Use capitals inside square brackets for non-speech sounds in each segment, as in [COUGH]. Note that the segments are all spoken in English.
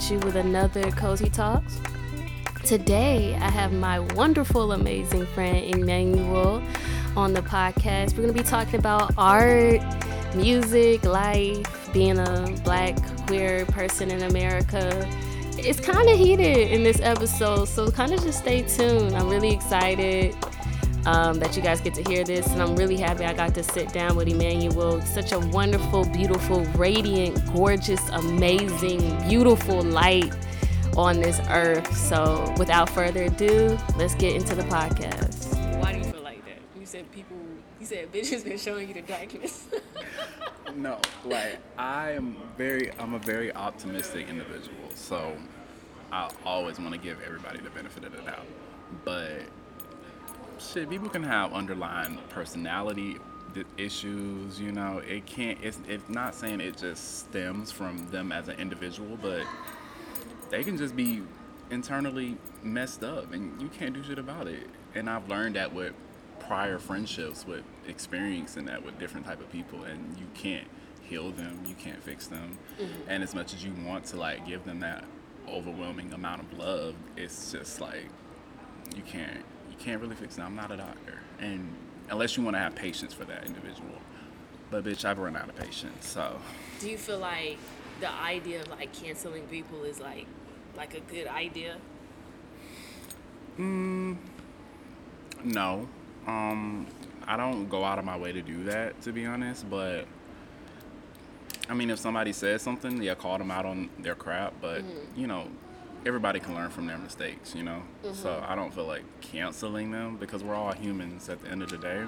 at you with another Cozy Talks. Today, I have my wonderful, amazing friend Emmanuel on the podcast. We're going to be talking about art, music, life, being a black queer person in America. It's kind of heated in this episode, so kind of just stay tuned. I'm really excited um, that you guys get to hear this, and I'm really happy I got to sit down with Emmanuel. Such a wonderful, beautiful, radiant, gorgeous, amazing, beautiful light on this earth. So, without further ado, let's get into the podcast. Why do you feel like that? You said people, you said bitches been showing you the darkness. [LAUGHS] No, like I am very, I'm a very optimistic individual, so I always want to give everybody the benefit of the doubt. But shit, people can have underlying personality issues. You know, it can't. It's, it's not saying it just stems from them as an individual, but they can just be internally messed up, and you can't do shit about it. And I've learned that with prior friendships, with experiencing that with different type of people, and you can't heal them, you can't fix them, mm-hmm. and as much as you want to like give them that overwhelming amount of love, it's just like you can't can't really fix it. I'm not a doctor, and unless you want to have patience for that individual. But bitch, I've run out of patience, so. do you feel like the idea of like canceling people is like, like a good idea? No. Um, I don't go out of my way to do that, to be honest. But I mean, if somebody says something, yeah, call them out on their crap. But you know, everybody can learn from their mistakes. You know, so I don't feel like canceling them because we're all humans at the end of the day.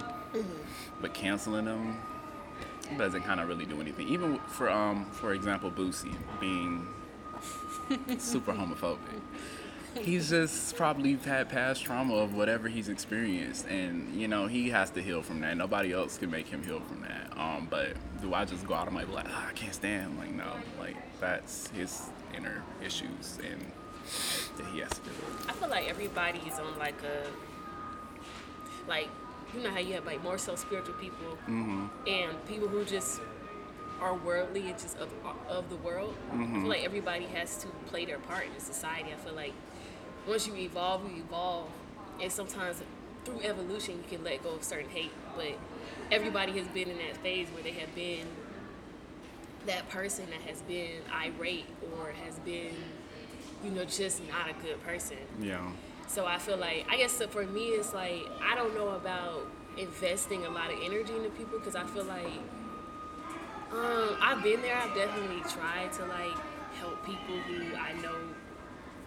But canceling them doesn't kind of really do anything. Even for um, for example, Boosie being [LAUGHS] super homophobic. He's just probably had past trauma of whatever he's experienced and you know he has to heal from that. Nobody else can make him heal from that. Um but do i just go out and like, like "Ah, i can't stand like no. Like that's his inner issues and that he has to I feel like everybody's on like a like you know how you have like more so spiritual people mm-hmm. and people who just are worldly and just of, of the world. I feel mm-hmm. like everybody has to play their part in society. I feel like once you evolve, you evolve, and sometimes through evolution you can let go of certain hate. But everybody has been in that phase where they have been that person that has been irate or has been, you know, just not a good person. yeah So I feel like I guess for me it's like I don't know about investing a lot of energy into people because I feel like um, I've been there. I've definitely tried to like help people who I know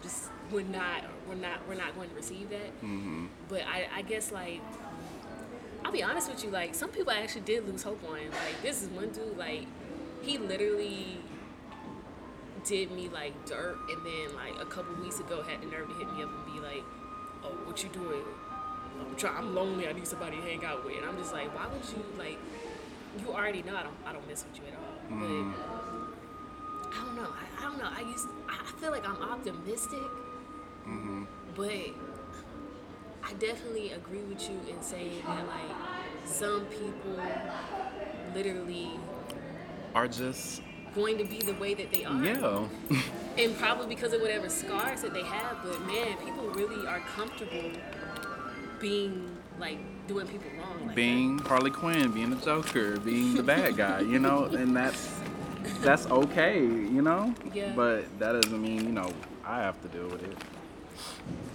just would not we're not we're not going to receive that. mm-hmm. But I, I guess like I'll be honest with you, like some people I actually did lose hope on. Like this is one dude, like he literally did me like dirt, and then like a couple weeks ago had the nerve to hit me up and be like, "Oh, what you doing? I'm trying. I'm lonely. I need somebody to hang out with." And I'm just like, why would you like? You already know I don't. I don't mess with you at all. Mm. But I don't know. I, I don't know. I used. I feel like I'm optimistic, Mm-hmm. but I definitely agree with you in saying that like some people literally Are just going to be the way that they are. yeah. [LAUGHS] And probably because of whatever scars that they have, but man, people really are comfortable being like doing people wrong. Like being Harley Quinn, being the Joker, being the bad [LAUGHS] guy, you know, and that's that's okay, you know. Yeah. But that doesn't mean you know I have to deal with it.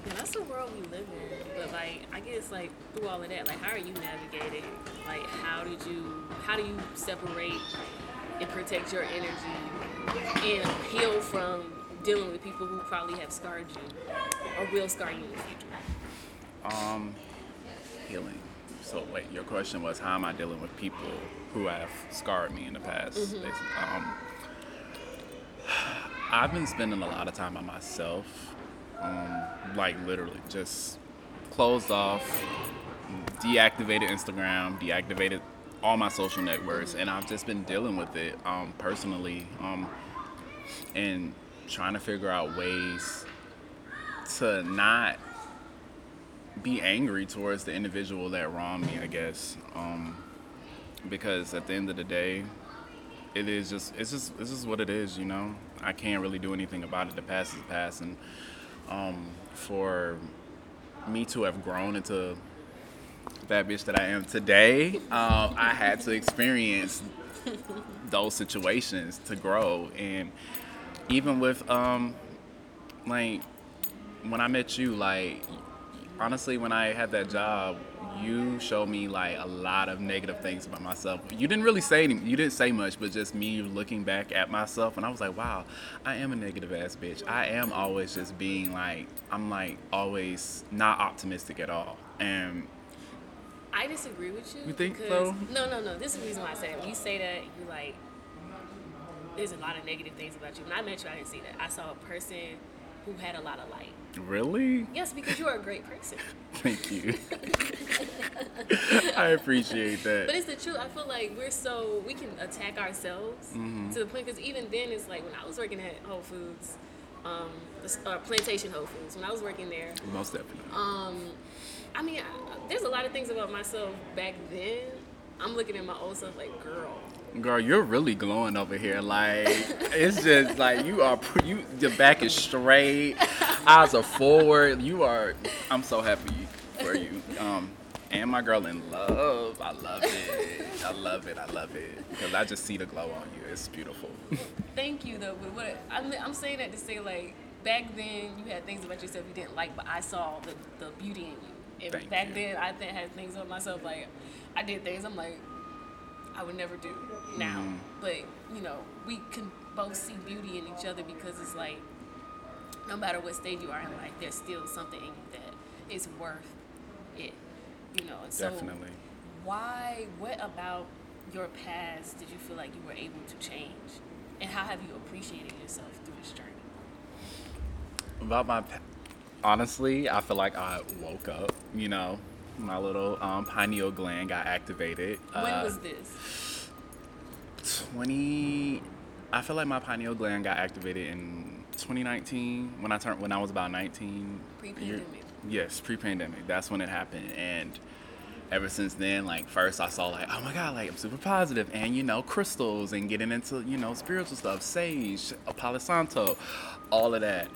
Yeah, that's the world we live in. But like, I guess like through all of that, like, how are you navigating? Like, how did you, how do you separate and protect your energy and heal from dealing with people who probably have scarred you or will scar you in the future? Um, healing. So wait, your question was how am I dealing with people who have scarred me in the past? Mm-hmm. basically. Um, [SIGHS] I've been spending a lot of time by myself, um, like literally just closed off, deactivated Instagram, deactivated all my social networks, and I've just been dealing with it um, personally, um, and trying to figure out ways to not be angry towards the individual that wronged me, I guess. Um, because at the end of the day, it is just it's just this is what it is, you know. I can't really do anything about it. The past is past, and um, for me to have grown into that bitch that I am today, um, I had to experience those situations to grow, and even with um, like when I met you, like honestly, when I had that job, you showed me like a lot of negative things about myself. You didn't really say any, you didn't say much, but just me looking back at myself, and I was like, wow, I am a negative ass bitch. I am always just being like, I'm like always not optimistic at all, and I disagree with you. You think so? No, no, no. This is the reason why I say it. When you say that, you like, there's a lot of negative things about you. When I met you, I didn't see that. I saw a person who had a lot of light. really, Yes, because you are a great person. [LAUGHS] thank you. [LAUGHS] I appreciate that. But it's the truth. I feel like we're so we can attack ourselves Mm-hmm. to the point because even then it's like when I was working at Whole Foods, um, this- uh, Plantation Whole Foods. When I was working there, Most definitely. um, I mean, I, there's a lot of things about myself back then. I'm looking at my old self like, girl, Girl, you're really glowing over here. Like it's just like you are. You your back is straight, eyes are forward. You are. I'm so happy for you. Um, and my girl in love. I love it. I love it. I love it because I just see the glow on you. It's beautiful. Thank you though, but what I'm, I'm saying that to say like back then you had things about yourself you didn't like, but I saw the, the beauty in you. And Thank back you. then I th- had things about myself like I did things I'm like I would never do now. Mhm. But you know we can both see beauty in each other because it's like no matter what stage you are in life, there's still something in you that is worth it. You know, and so Definitely. why what about your past did you feel like you were able to change and how have you appreciated yourself through this journey About my, honestly, I feel like I woke up. You know, my little um, pineal gland got activated. when Uh, was this 20 i feel like my pineal gland got activated in 2019 when i turned when i was about 19 Pre-pandemic. Yes pre-pandemic that's when it happened and ever since then like first i saw like oh my god like i'm super positive and you know crystals and getting into you know spiritual stuff sage palo santo all of that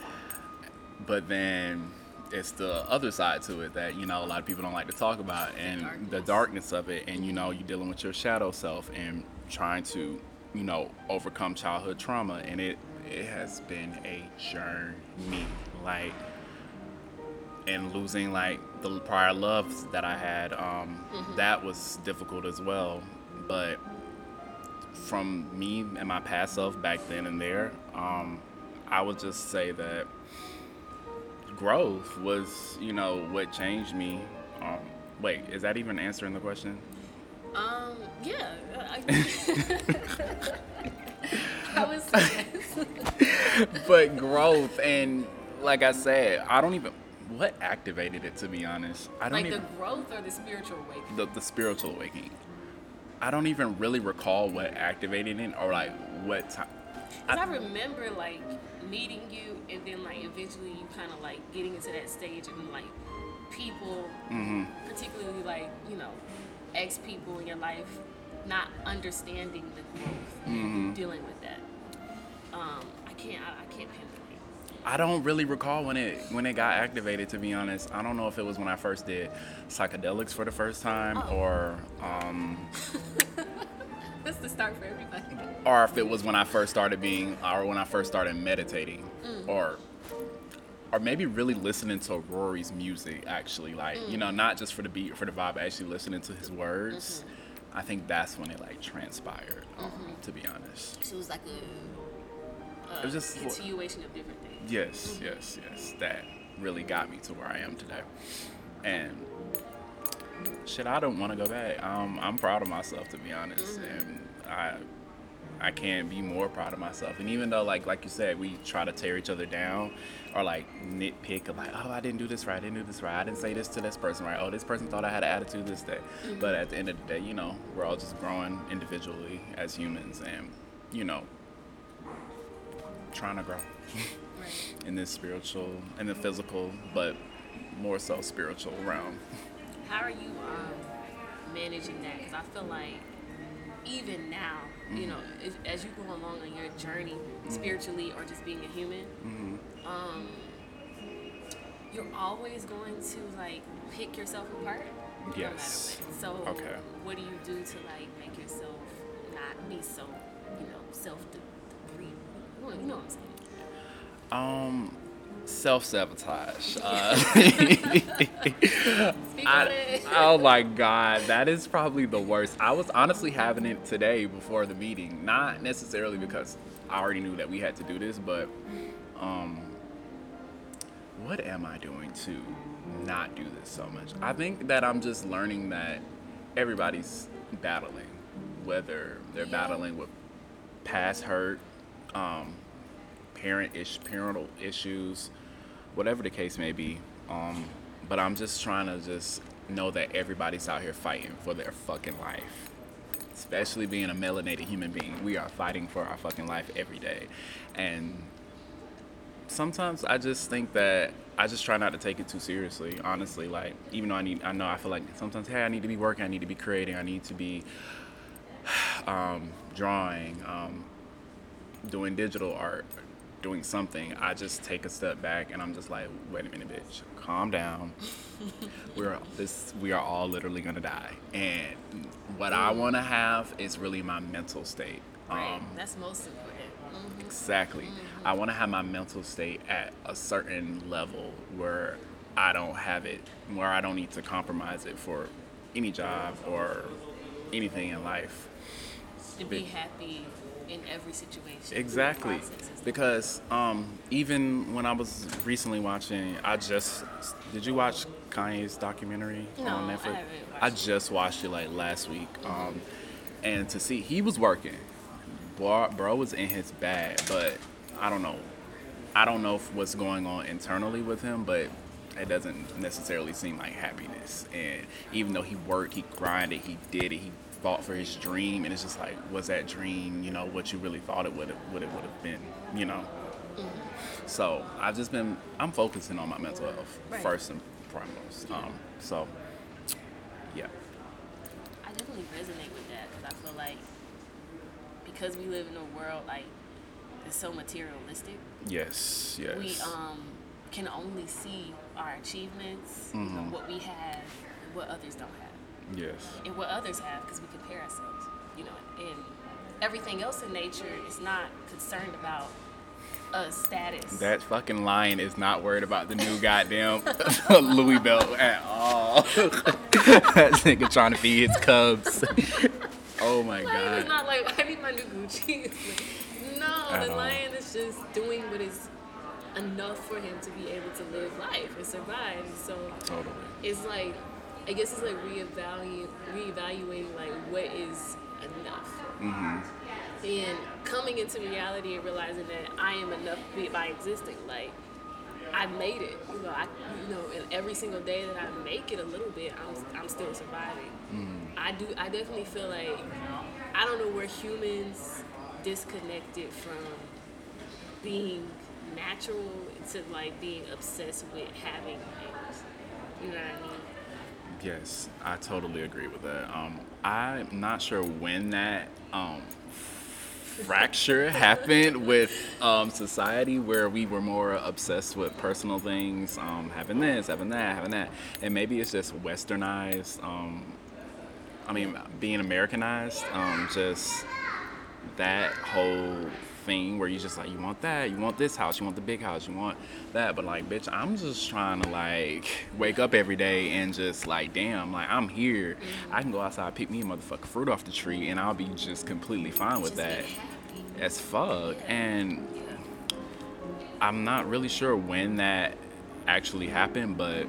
but then it's the other side to it that you know a lot of people don't like to talk about and the darkness. darkness of it. And you know you're dealing with your shadow self and trying to you know overcome childhood trauma. And it it has been a journey like and losing like the prior loves that I had um that was difficult as well. But from me and my past self back then and there um I would just say that growth was, you know, what changed me. Um, wait, is that even answering the question? um yeah I, [LAUGHS] [LAUGHS] I was [LAUGHS] but growth and like I said, I don't even what activated it to be honest. I don't like even the growth or the spiritual awakening. the, the spiritual awakening. I don't even really recall what activated it or like what time. Cause I remember like meeting you, and then like eventually you kind of like getting into that stage and like people, Mm-hmm. particularly like you know, ex people in your life, not understanding the growth, Mm-hmm. dealing with that. Um, I can't, I, I can't pinpoint. I don't really recall when it when it got activated. To be honest, I don't know if it was when I first did psychedelics for the first time, Oh. or um, [LAUGHS] That's the start for everybody. [LAUGHS] or if it was when I first started being, or when I first started meditating, mm. or or maybe really listening to Rory's music. Actually, like you know, mm. not just for the beat, for the vibe, actually listening to his words. Mm-hmm. I think that's when it like transpired. um, mm-hmm. to be honest, So it was like a, a It was just- continuation of different things. yes, mm-hmm. yes, yes. That really got me to where I am today, and. Shit, I don't want to go back. Um, I'm proud of myself, to be honest, and I I can't be more proud of myself. And even though, like like you said, we try to tear each other down or like nitpick of like, oh, I didn't do this right, I didn't do this right, I didn't say this to this person right. Oh, this person thought I had an attitude this day. But at the end of the day, you know, we're all just growing individually as humans, and you know, trying to grow Right. [LAUGHS] in this spiritual, in the physical, but more so spiritual realm. [LAUGHS] How are you um, managing that? Because I feel like even now, you know, if, as you go along on your journey spiritually or just being a human, um, you're always going to like pick yourself apart. no Yes. what. So, Okay. what do you do to like make yourself not be so, you know, self debris? You know, you know what I'm saying? Um, self sabotage. Uh, I, oh my god, that is probably the worst. I was honestly having it today before the meeting, not necessarily because I already knew that we had to do this, but um, what am I doing to not do this so much? I think that I'm just learning that everybody's battling, whether they're Yeah. battling with past hurt, um, parent ish parental issues, whatever the case may be. Um, but I'm just trying to just know that everybody's out here fighting for their fucking life. Especially being a melanated human being, we are fighting for our fucking life every day. And sometimes I just think that I just try not to take it too seriously, honestly. Like, even though I need, I know I feel like sometimes, hey, I need to be working, I need to be creating, I need to be [SIGHS] um, drawing, um, doing digital art, doing something. I just take a step back and I'm just like, wait a minute, bitch, calm down. [LAUGHS] We're this, we are all literally gonna die, and what I want to have is really my mental state. Right. Um, That's most important. Mhm. Exactly. I want to have my mental state at a certain level where I don't have it, where I don't need to compromise it for any job or anything in life. To be happy in every situation. Exactly. Because um, even when I was recently watching, I just did you watch Kanye's documentary No, on I Netflix? haven't I just watched it like last week, um, and to see he was working, bro, bro was in his bag, but I don't know, I don't know if what's going on internally with him, but it doesn't necessarily seem like happiness. And even though he worked, he grinded, he did it, he fought for his dream, and it's just like, was that dream, you know, what you really thought it would have, what it would have been, you know? So I've just been, I'm focusing on my mental health Right. first and foremost. Um, so, yeah. I definitely resonate with that because I feel like because we live in a world like it's so materialistic, Yes, yes. we um can only see our achievements, you know, Mhm. what we have, what others don't have, yes. and what others have because we compare ourselves, you know, and everything else in nature is not concerned about a status. That fucking lion is not worried about the new goddamn [LAUGHS] Louis belt at all. [LAUGHS] that nigga trying to feed his cubs. oh my lion god. not like [LAUGHS] I need my new Gucci. It's like, no, At the all. lion is just doing what is enough for him to be able to live life and survive. So Totally. it's like I guess it's like reevaluate reevaluating like what is enough. hmm and coming into reality and realizing that I am enough by existing. Like I made it. You know, I you know, and every single day that I make it a little bit, I'm I'm still surviving. Mm. I do. I definitely feel like I don't know where humans disconnected from being natural to like being obsessed with having things. You know what I mean? Yes, I totally agree with that. Um, I'm not sure when that um, fracture happened with um, society where we were more obsessed with personal things, um, having this, having that, having that, and maybe it's just westernized. Um, I mean, being Americanized, um, just that whole thing where you just like you want that, you want this house, you want the big house, you want that, but like bitch, I'm just trying to like wake up every day and just like damn, like I'm here. I can go outside, pick me a motherfucking fruit off the tree, and I'll be just completely fine with that. As fuck, and I'm not really sure when that actually happened, but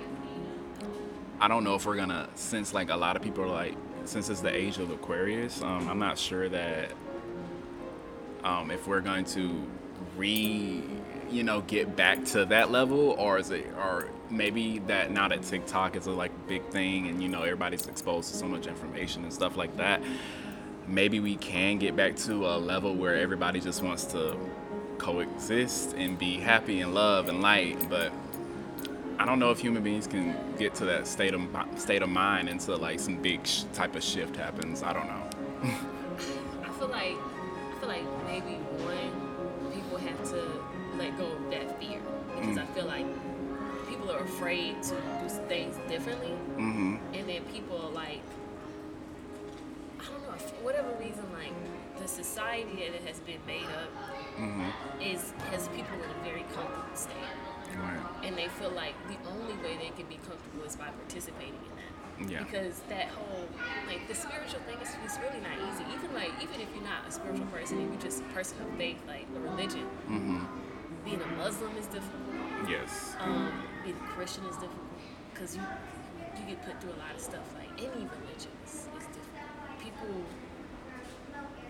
I don't know if we're gonna since like a lot of people are like since it's the age of Aquarius, um, I'm not sure that um, if we're going to re you know get back to that level or is it or maybe that now that tiktok is a like big thing and you know everybody's exposed to so much information and stuff like that maybe we can get back to a level where everybody just wants to coexist and be happy and love and light but i don't know if human beings can get to that state of state of mind until like some big sh- type of shift happens. I don't know. I feel like feel like maybe one, people have to let go of that fear because mm. I feel like people are afraid to do things differently, mm-hmm. and then people are like, I don't know, for whatever reason, like the society that it has been made up mm-hmm. is has people in a very comfortable state. Right. And they feel like the only way they can be comfortable is by participating in. Yeah. Because that whole like the spiritual thing is, is really not easy. Even like even if you're not a spiritual person, if you're just a person of faith, like a religion, mm-hmm. being a Muslim is difficult. Yes. Um, being a Christian is difficult because you you get put through a lot of stuff. Like any religion is, is difficult. People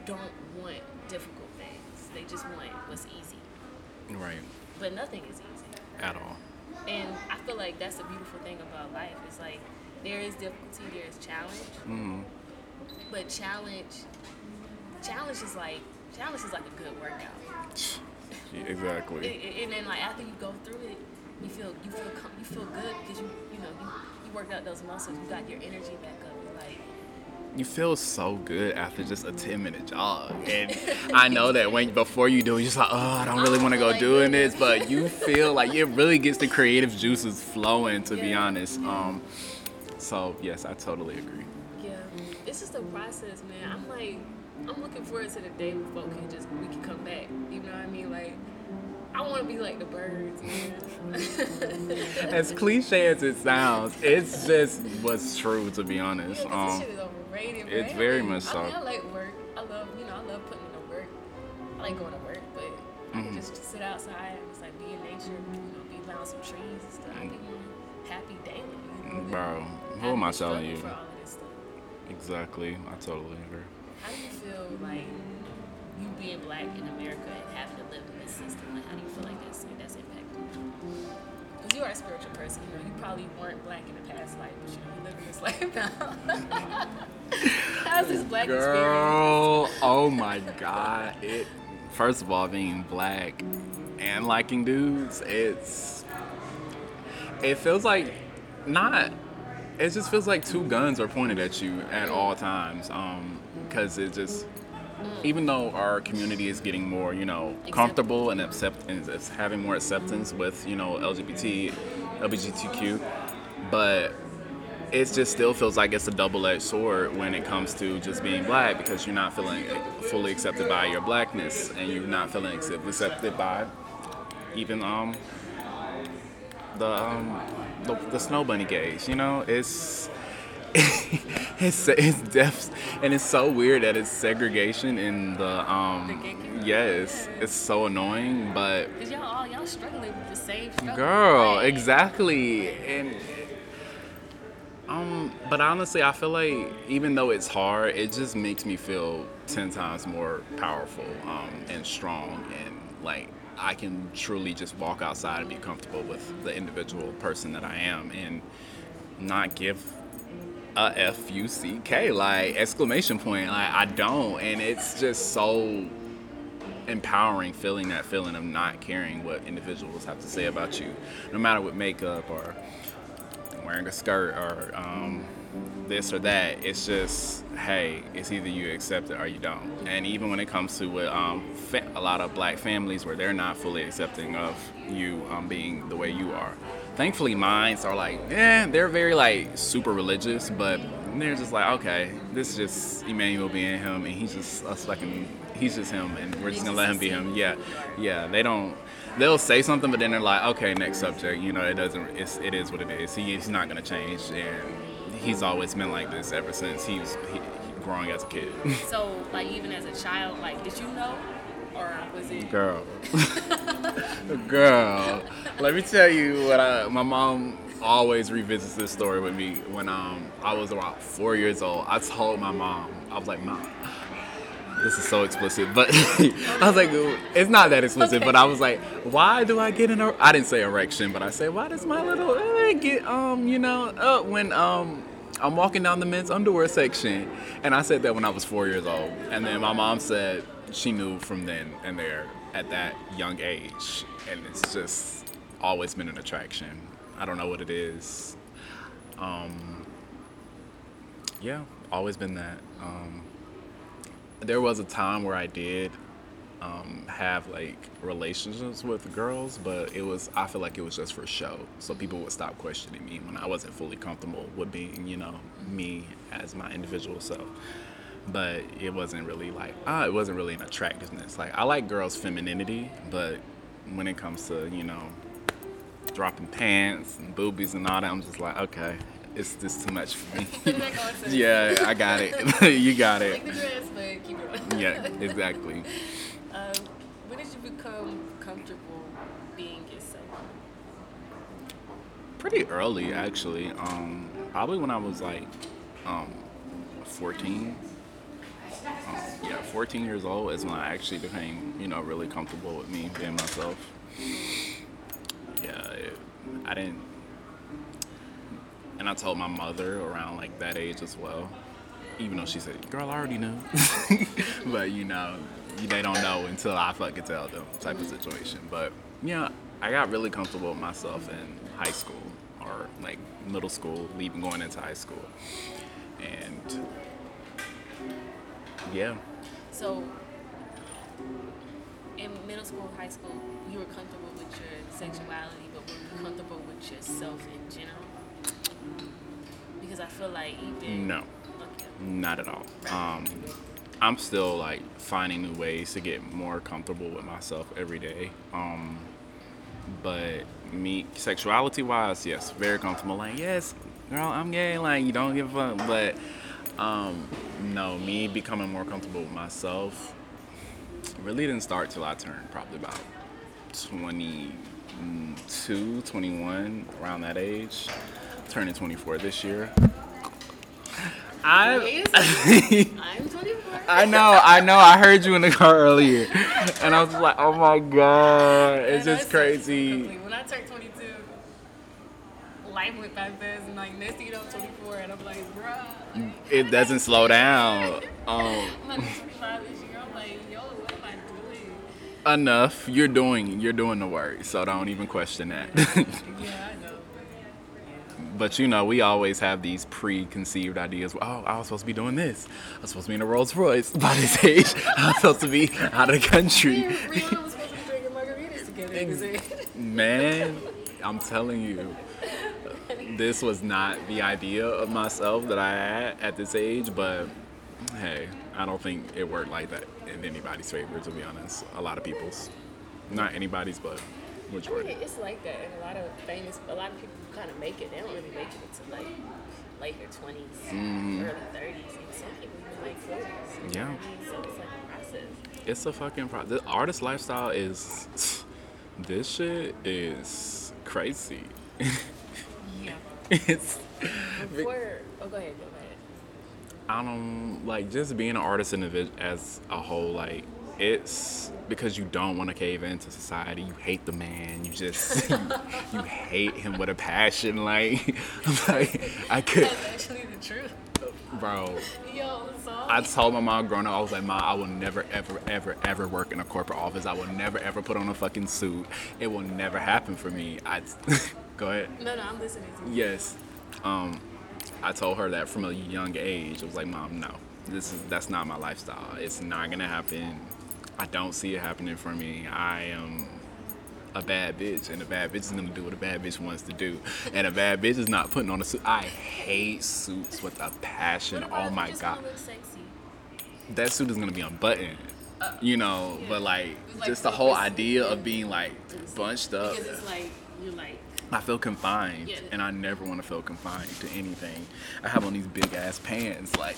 don't want difficult things. They just want what's easy. Right. But nothing is easy. At all. And I feel like that's the beautiful thing about life. It's like there is difficulty, there is challenge. Mm-hmm. But challenge, challenge is like challenge is like a good workout. Yeah, exactly. and, and, then like after you go through it, you feel you feel you feel good because you you know you, you worked out those muscles, you got your energy back up. You're like you feel so good after just a 10 minute jog. And [LAUGHS] I know that when before you do it, you're just like, oh, I don't really want to go like doing this, but you feel like it really gets the creative juices flowing, to yeah. be honest. Um, so yes, I totally agree. Yeah, it's just a process, man. I'm like, I'm looking forward to the day when folk can just we can come back. You know what I mean? Like, I want to be like the birds. [LAUGHS] as cliche as it sounds, it's just what's true to be honest. Yeah, um, shit is overrated. It's very much so. I, mean, I like work. I love, you know, I love putting in the work. I like going to work, but mm-hmm. I can just sit outside and just like be in nature. You know, be around some trees and stuff. Mm-hmm. I be happy daily. You know, Bro, who am I telling you? Exactly. I totally agree. How do you feel like you being black in America and having to live in this system? Like, how do you feel like that's that's impacted you? Because you are a spiritual person. You know, you probably weren't black in the past life, but you know, you live in this life [LAUGHS] now. [LAUGHS] How's this black Girl, experience? oh my god! It. First of all, being black and liking dudes, it's. It feels like not it just feels like two guns are pointed at you at all times because um, it just even though our community is getting more you know comfortable and accept and it's having more acceptance with you know lgbt lgbtq but it just still feels like it's a double-edged sword when it comes to just being black because you're not feeling fully accepted by your blackness and you're not feeling accepted by even um the um the, the snow bunny gays. You know, it's [LAUGHS] it's it's depth and it's so weird that it's segregation in the um yes it's so annoying but because y'all all y'all struggling with the same struggle girl right? exactly and Um, but honestly, I feel like even though it's hard, it just makes me feel ten times more powerful um, and strong, and like I can truly just walk outside and be comfortable with the individual person that I am, and not give a F U C K like exclamation point. Like I don't, and it's just so empowering feeling that feeling of not caring what individuals have to say about you, no matter what makeup or wearing a skirt or um, this or that. It's just, hey, it's either you accept it or you don't. And even when it comes to with, um, fa- a lot of black families where they're not fully accepting of you um, being the way you are. Thankfully, mines are like, yeah, they're very like super religious, but they're just like, okay, this is just Emmanuel being him, and he's just us fucking, he's just him, and we're just gonna let him be him. Yeah, yeah. They don't. They'll say something, but then they're like, okay, next subject. You know, it doesn't. It's, it is what it is. He, he's not gonna change, and he's always been like this ever since he was he, growing as a kid. [LAUGHS] So, like, even as a child, like, did you know, or was it? Girl, [LAUGHS] girl. Let me tell you what I. My mom always revisits this story with me when um I was about four years old. I told my mom, I was like, Mom, this is so explicit, but [LAUGHS] I was like, it's not that explicit, but I was like, why do I get an? er- I didn't say erection, but I said, why does my little eh, get um you know uh, when um. I'm walking down the men's underwear section, and I said that when I was four years old. And then my mom said she knew from then and there at that young age, and it's just always been an attraction. I don't know what it is. Um, yeah, always been that. Um, there was a time where I did um, have like relationships with girls, but it was I feel like it was just for show. So people would stop questioning me when I wasn't fully comfortable with being, you know, me as my individual self. But it wasn't really like ah, it wasn't really an attractiveness. Like I like girls' femininity, but when it comes to you know dropping pants and boobies and all that, I'm just like okay, it's just too much for me. [LAUGHS] yeah, I got it. [LAUGHS] [LAUGHS] you got it. Like dress, but keep it. Yeah, exactly. Um, when did you become comfortable being yourself? Pretty early, actually. Um, probably when I was like um, 14. Um, yeah, 14 years old is when I actually became, you know, really comfortable with me being myself. Yeah, it, I didn't. And I told my mother around like that age as well, even though she said, "Girl, I already know," [LAUGHS] but you know, they don't know until I fucking tell them, type of situation. But yeah, I got really comfortable with myself in high school or like middle school, even going into high school, and yeah, So, in middle school, high school, you were comfortable with your sexuality, but were you comfortable with yourself in general? Because I feel like even no. Okay. Not at all. Um, I'm still like finding new ways to get more comfortable with myself every day. Um, but me, sexuality wise, yes, very comfortable. Like, yes, girl, I'm gay. Like, you don't give a fuck. But um, no, me becoming more comfortable with myself really didn't start till I turned probably about 22, 21, around that age. Turning 24 this year. I. [LAUGHS] I'm 24. I know, I know. I heard you in the car earlier, and I was like, "Oh my god, it's just crazy." When I turned 22, life went by fast, and like next thing you know, I'm 24, and I'm like, bruh. like, It doesn't slow down. [LAUGHS] Um, I'm 25 this year. I'm like, yo, what am I doing? enough. You're doing, you're doing the work, so don't even question that. Yeah, I [LAUGHS] know. But you know, we always have these preconceived ideas. Oh, I was supposed to be doing this. I was supposed to be in a Rolls Royce by this [LAUGHS] age. I was supposed to be out of the country. Me and Rihanna was supposed to be drinking margaritas together. Is it? Man, I'm telling you, this was not the idea of myself that I had at this age, but hey, I don't think it worked like that in anybody's favor, to be honest. A lot of people's. Not anybody's, but I mean, majority. it's like that, a lot of famous, a lot of people kind of make it. They don't really make it into like later 20s, mm-hmm. early 30s, and some people even like 40s. Yeah. what I mean? So it's like a process. It's a fucking pro. The artist lifestyle is. This shit is crazy. Yeah. [LAUGHS] it's Before, oh, go ahead, go ahead. I don't like just being an artist in the, as a whole. Like it's because you don't want to cave into society. You hate the man. You just [LAUGHS] you, you hate him with a passion. Like [LAUGHS] like I could, That's actually the truth. bro. Yo, so I told my mom growing up, I was like, Mom, I will never, ever, ever, ever work in a corporate office. I will never, ever put on a fucking suit. It will never happen for me. I [LAUGHS] go ahead. no, no, I'm listening to you. Yes. Um, I told her that from a young age. I was like, Mom, no, this is that's not my lifestyle. It's not gonna happen. I don't see it happening for me. I am a bad bitch, and a bad bitch is gonna do what a bad bitch wants to do. And a bad bitch is not putting on a suit. I hate suits with a passion. Oh my god, wanna look sexy? that suit is gonna be unbuttoned. Uh, you know, yeah. but like, like just the whole idea of being like bunched up. Because it's like you're like I feel confined, Yeah. and I never want to feel confined to anything. I have on these big ass pants, [LAUGHS] like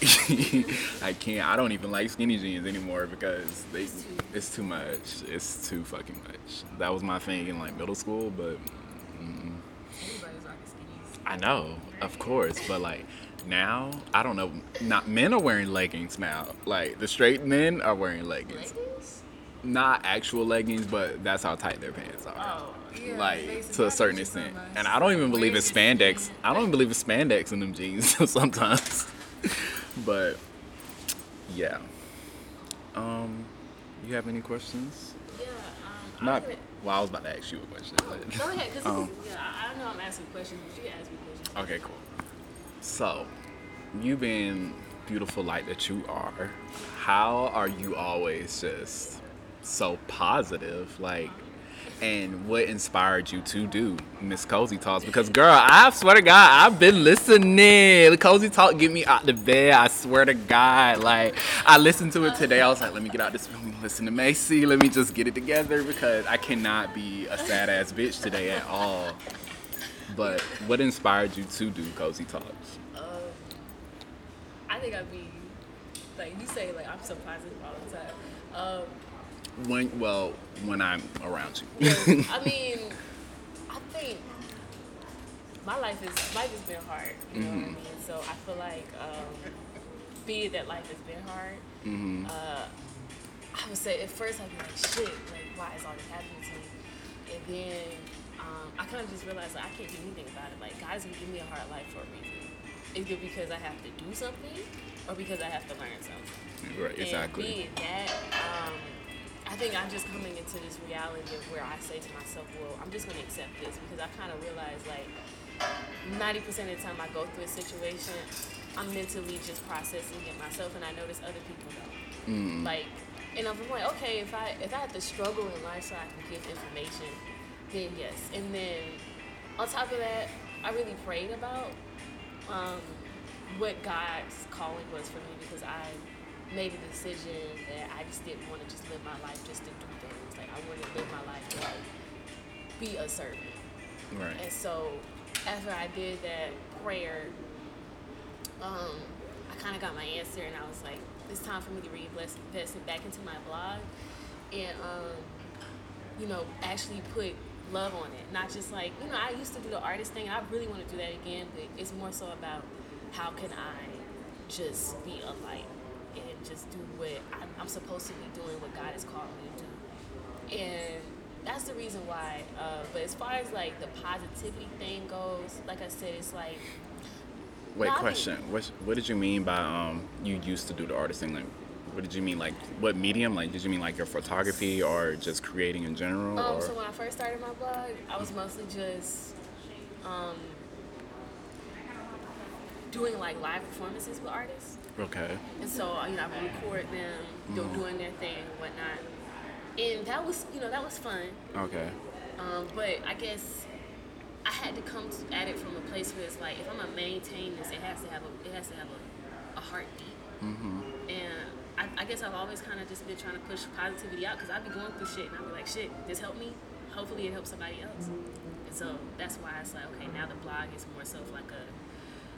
I can't. I don't even like skinny jeans anymore because they, it's too much. It's too fucking much. That was my thing in like middle school, but skinnies. I know, of course, but like now, I don't know. Not men are wearing leggings now. Like the straight men are wearing leggings, Leggings? not actual leggings, but that's how tight their pants are. Oh, yeah. like to a certain extent. And I don't even believe it's spandex. [LAUGHS] I don't even believe it's spandex in them jeans [LAUGHS] sometimes. [LAUGHS] but yeah. Um, you have any questions? Yeah, um, Not. I'm Well, I was about to ask you a question. but- Go ahead, because Um, yeah, I I know I'm asking questions, but you ask me questions. Okay, cool. So, you being beautiful like that you are, how are you always just so positive? Like, and what inspired you to do Miss Cozy Talks? Because, girl, I swear to God, I've been listening. The Cozy Talk get me out the bed. I swear to God. Like, I listened to it today. I was like, let me get out this room listen to Macy. Let me just get it together because I cannot be a sad ass bitch today at all. But what inspired you to do Cozy Talks? Um, I think I'd be like you say, like I'm positive all the time. Um, When well, when I'm around you. yeah, [LAUGHS] I mean, I think my life is life has been hard. You know what I Mhm. mean? So I feel like, um, be that life has been hard. hmm uh, I would say at first I'd be like, shit, like why is all this happening to me? And then um, I kind of just realized like I can't do anything about it. Like God gonna give me a hard life for a reason. Either because I have to do something or because I have to learn something. Right, exactly. And being that, um, I think I'm just coming into this reality of where I say to myself, well, I'm just going to accept this because I kind of realize like 90% of the time I go through a situation, I'm mentally just processing it myself, and I notice other people don't. Mm. Like, and I'm like, okay, if I if I have to struggle in life so I can give information, then yes. And then on top of that, I really prayed about um, what God's calling was for me because I made a decision that I just didn't want to just live my life just to do things. Like I wanted to live my life to like be a servant. Right. And so after I did that prayer, um, I kind of got my answer, and I was like, it's time for me to reinvest invest it back into my blog, and um, you know, actually put love on it. Not just like you know, I used to do the artist thing, and I really want to do that again, but it's more so about how can I just be a light and just do what I'm, I'm supposed to be doing, what God has called me to do and that's the reason why. Uh, but as far as like the positivity thing goes, like I said, it's like Wait, question. What what did you mean by um you used to do the artist thing? Like, what did you mean? Like, what medium? Like, did you mean like your photography or just creating in general? um. or So when I first started my blog, I was mostly just um doing like live performances with artists, okay. and so you know I would record them, Mhm. doing their thing, and whatnot, and that was you know that was fun. Okay. Um, but I guess I had to come to, at it from a place where it's like, if I'm gonna maintain this, it has to have a, it has to have a, a heartbeat. Mm-hmm. And I, I guess I've always kind of just been trying to push positivity out because I'd be going through shit and I'd be like, shit, this helped me. Hopefully it helps somebody else. And so that's why it's like, okay, now the blog is more so like a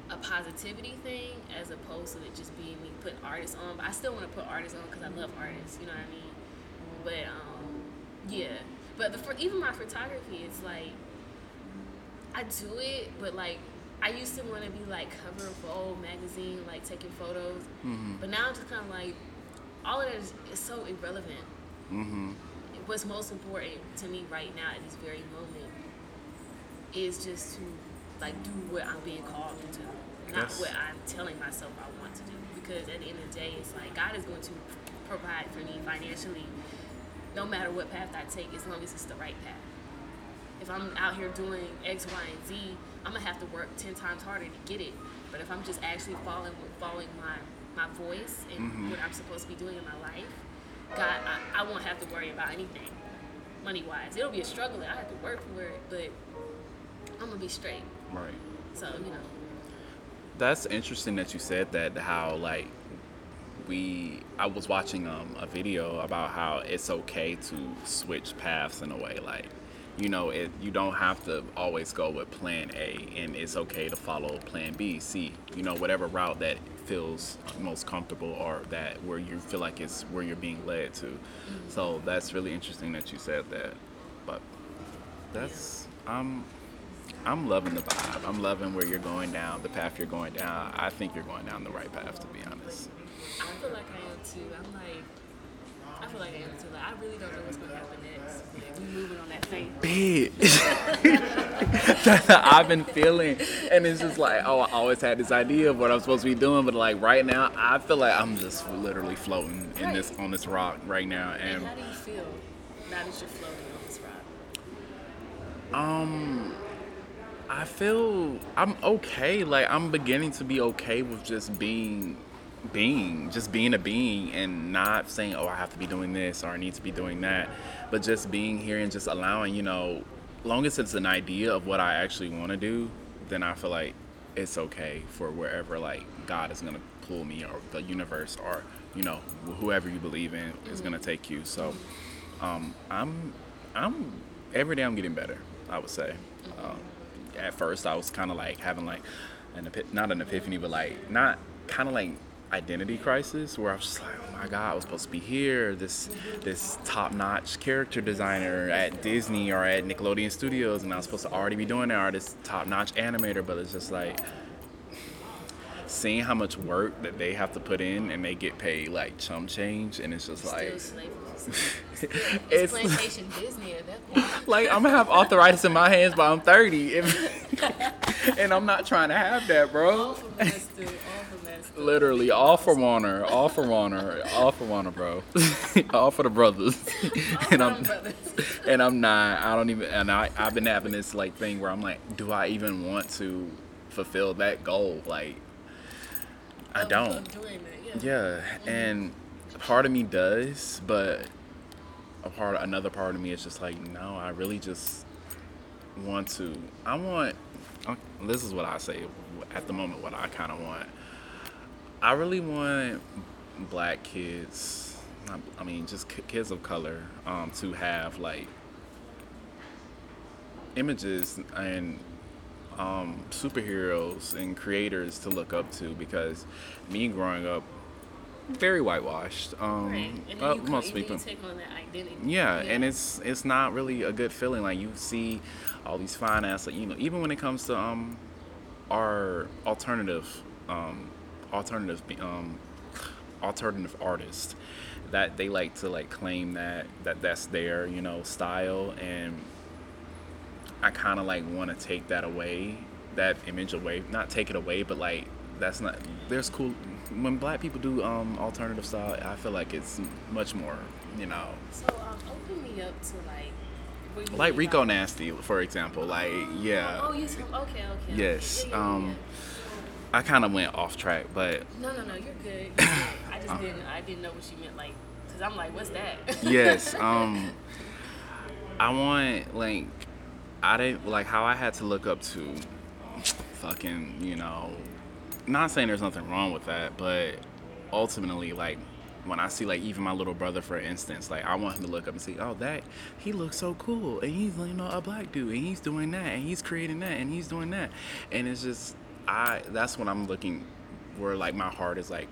a positivity thing as opposed to it just being me putting artists on. But I still want to put artists on because I love artists. You know what I mean? But um, yeah. But the for even my photography, it's like I do it, but like I used to want to be like cover of Vogue magazine, like taking photos, Mm-hmm. but now I'm just kind of like, all of that is, is so irrelevant. Mm-hmm. What's most important to me right now at this very moment is just to like do what I'm being called to, do, not Yes. what I'm telling myself I want to do. Because at the end of the day, it's like God is going to provide for me financially, no matter what path I take, as long as it's the right path. If I'm out here doing X, Y, and Z, I'm gonna have to work ten times harder to get it. But if I'm just actually following following my my voice and mm-hmm. what I'm supposed to be doing in my life, God, I, I won't have to worry about anything money wise. It'll be a struggle. That I have to work for it, but I'm gonna be straight. Right. So you know, That's interesting that you said that. How like we, I was watching um, a video about how it's okay to switch paths in a way. Like, you know, it you don't have to always go with Plan A, and it's okay to follow Plan B, C. You know, whatever route that feels most comfortable or that where you feel like it's where you're being led to. So that's really interesting that you said that. But that's I'm I'm loving the vibe. I'm loving where you're going down, the path you're going down. I think you're going down the right path, to be honest. I feel like I am too. I'm like, I feel like I am too. Like I really don't know what's gonna happen next. Like, we moving on that faith. Bitch. [LAUGHS] That's how I've been feeling. And it's just like, oh, I always had this idea of what I'm supposed to be doing, but like right now, I feel like I'm just literally floating in this on this rock right now. And And how do you feel now that you're floating on this rock? um I feel I'm okay. Like I'm beginning to be okay with just being being, just being a being and not saying, "Oh, I have to be doing this or I need to be doing that," but just being here and just allowing, you know, long as it's an idea of what I actually want to do, then I feel like it's okay for wherever like God is going to pull me or the universe or, you know, whoever you believe in is going to take you. So, um, I'm I'm every day I'm getting better. I would say. Um, at first, I was kind of like having like an epi- not an epiphany, but like not kind of like identity crisis where I was just like, oh my god, I was supposed to be here. This this top notch character designer at Disney or at Nickelodeon Studios, and I was supposed to already be doing that. Or this top notch animator, but it's just like seeing how much work that they have to put in and they get paid like chump change and it's just like. [LAUGHS] It's it's plantation Disney at that point. [LAUGHS] like I'm gonna have arthritis in my hands by I'm 30 if, [LAUGHS] and I'm not trying to have that All bro for Master, all for Master. literally all for Warner all for Warner all for Warner bro all for the brothers and I'm brothers. and I'm not I don't even and I, I've been having this like thing where I'm like do I even want to fulfill that goal like I don't of doing that, yeah. Yeah, mm-hmm. and part of me does, but a part, another part of me is just like, no, I really just want to. I want. This is what I say at the moment. What I kind of want. I really want black kids. I mean, just kids of color um, to have like images and um, superheroes and creators to look up to because me growing up very whitewashed um Right. And uh, most people take on that identity. yeah, and it's it's not really a good feeling like you see all these fine ass like, you know even when it comes to um our alternative um alternative um alternative artists that they like to like claim that that that's their you know style and I kind of like want to take that away, that image away. Not take it away, but like that's not. There's cool when black people do um alternative style. I feel like it's much more, you know, So um, open me up to like. like Rico. Nasty, for example. Like yeah, Oh, you okay, okay. Yes, okay. Yeah, yeah, yeah, um, I kind of went off track, but. No, no, no. You're good. You're [COUGHS] good. I just didn't. I didn't know what you meant. Like, cause I'm like, what's that? yes, [LAUGHS] um, I want like I didn't like how I had to look up to fucking you know, not saying there's nothing wrong with that, but ultimately like when I see like even my little brother for instance, like I want him to look up and see, oh that he looks so cool and he's you know a black dude and he's doing that and he's creating that and he's doing that. And it's just I that's what I'm looking where like my heart is like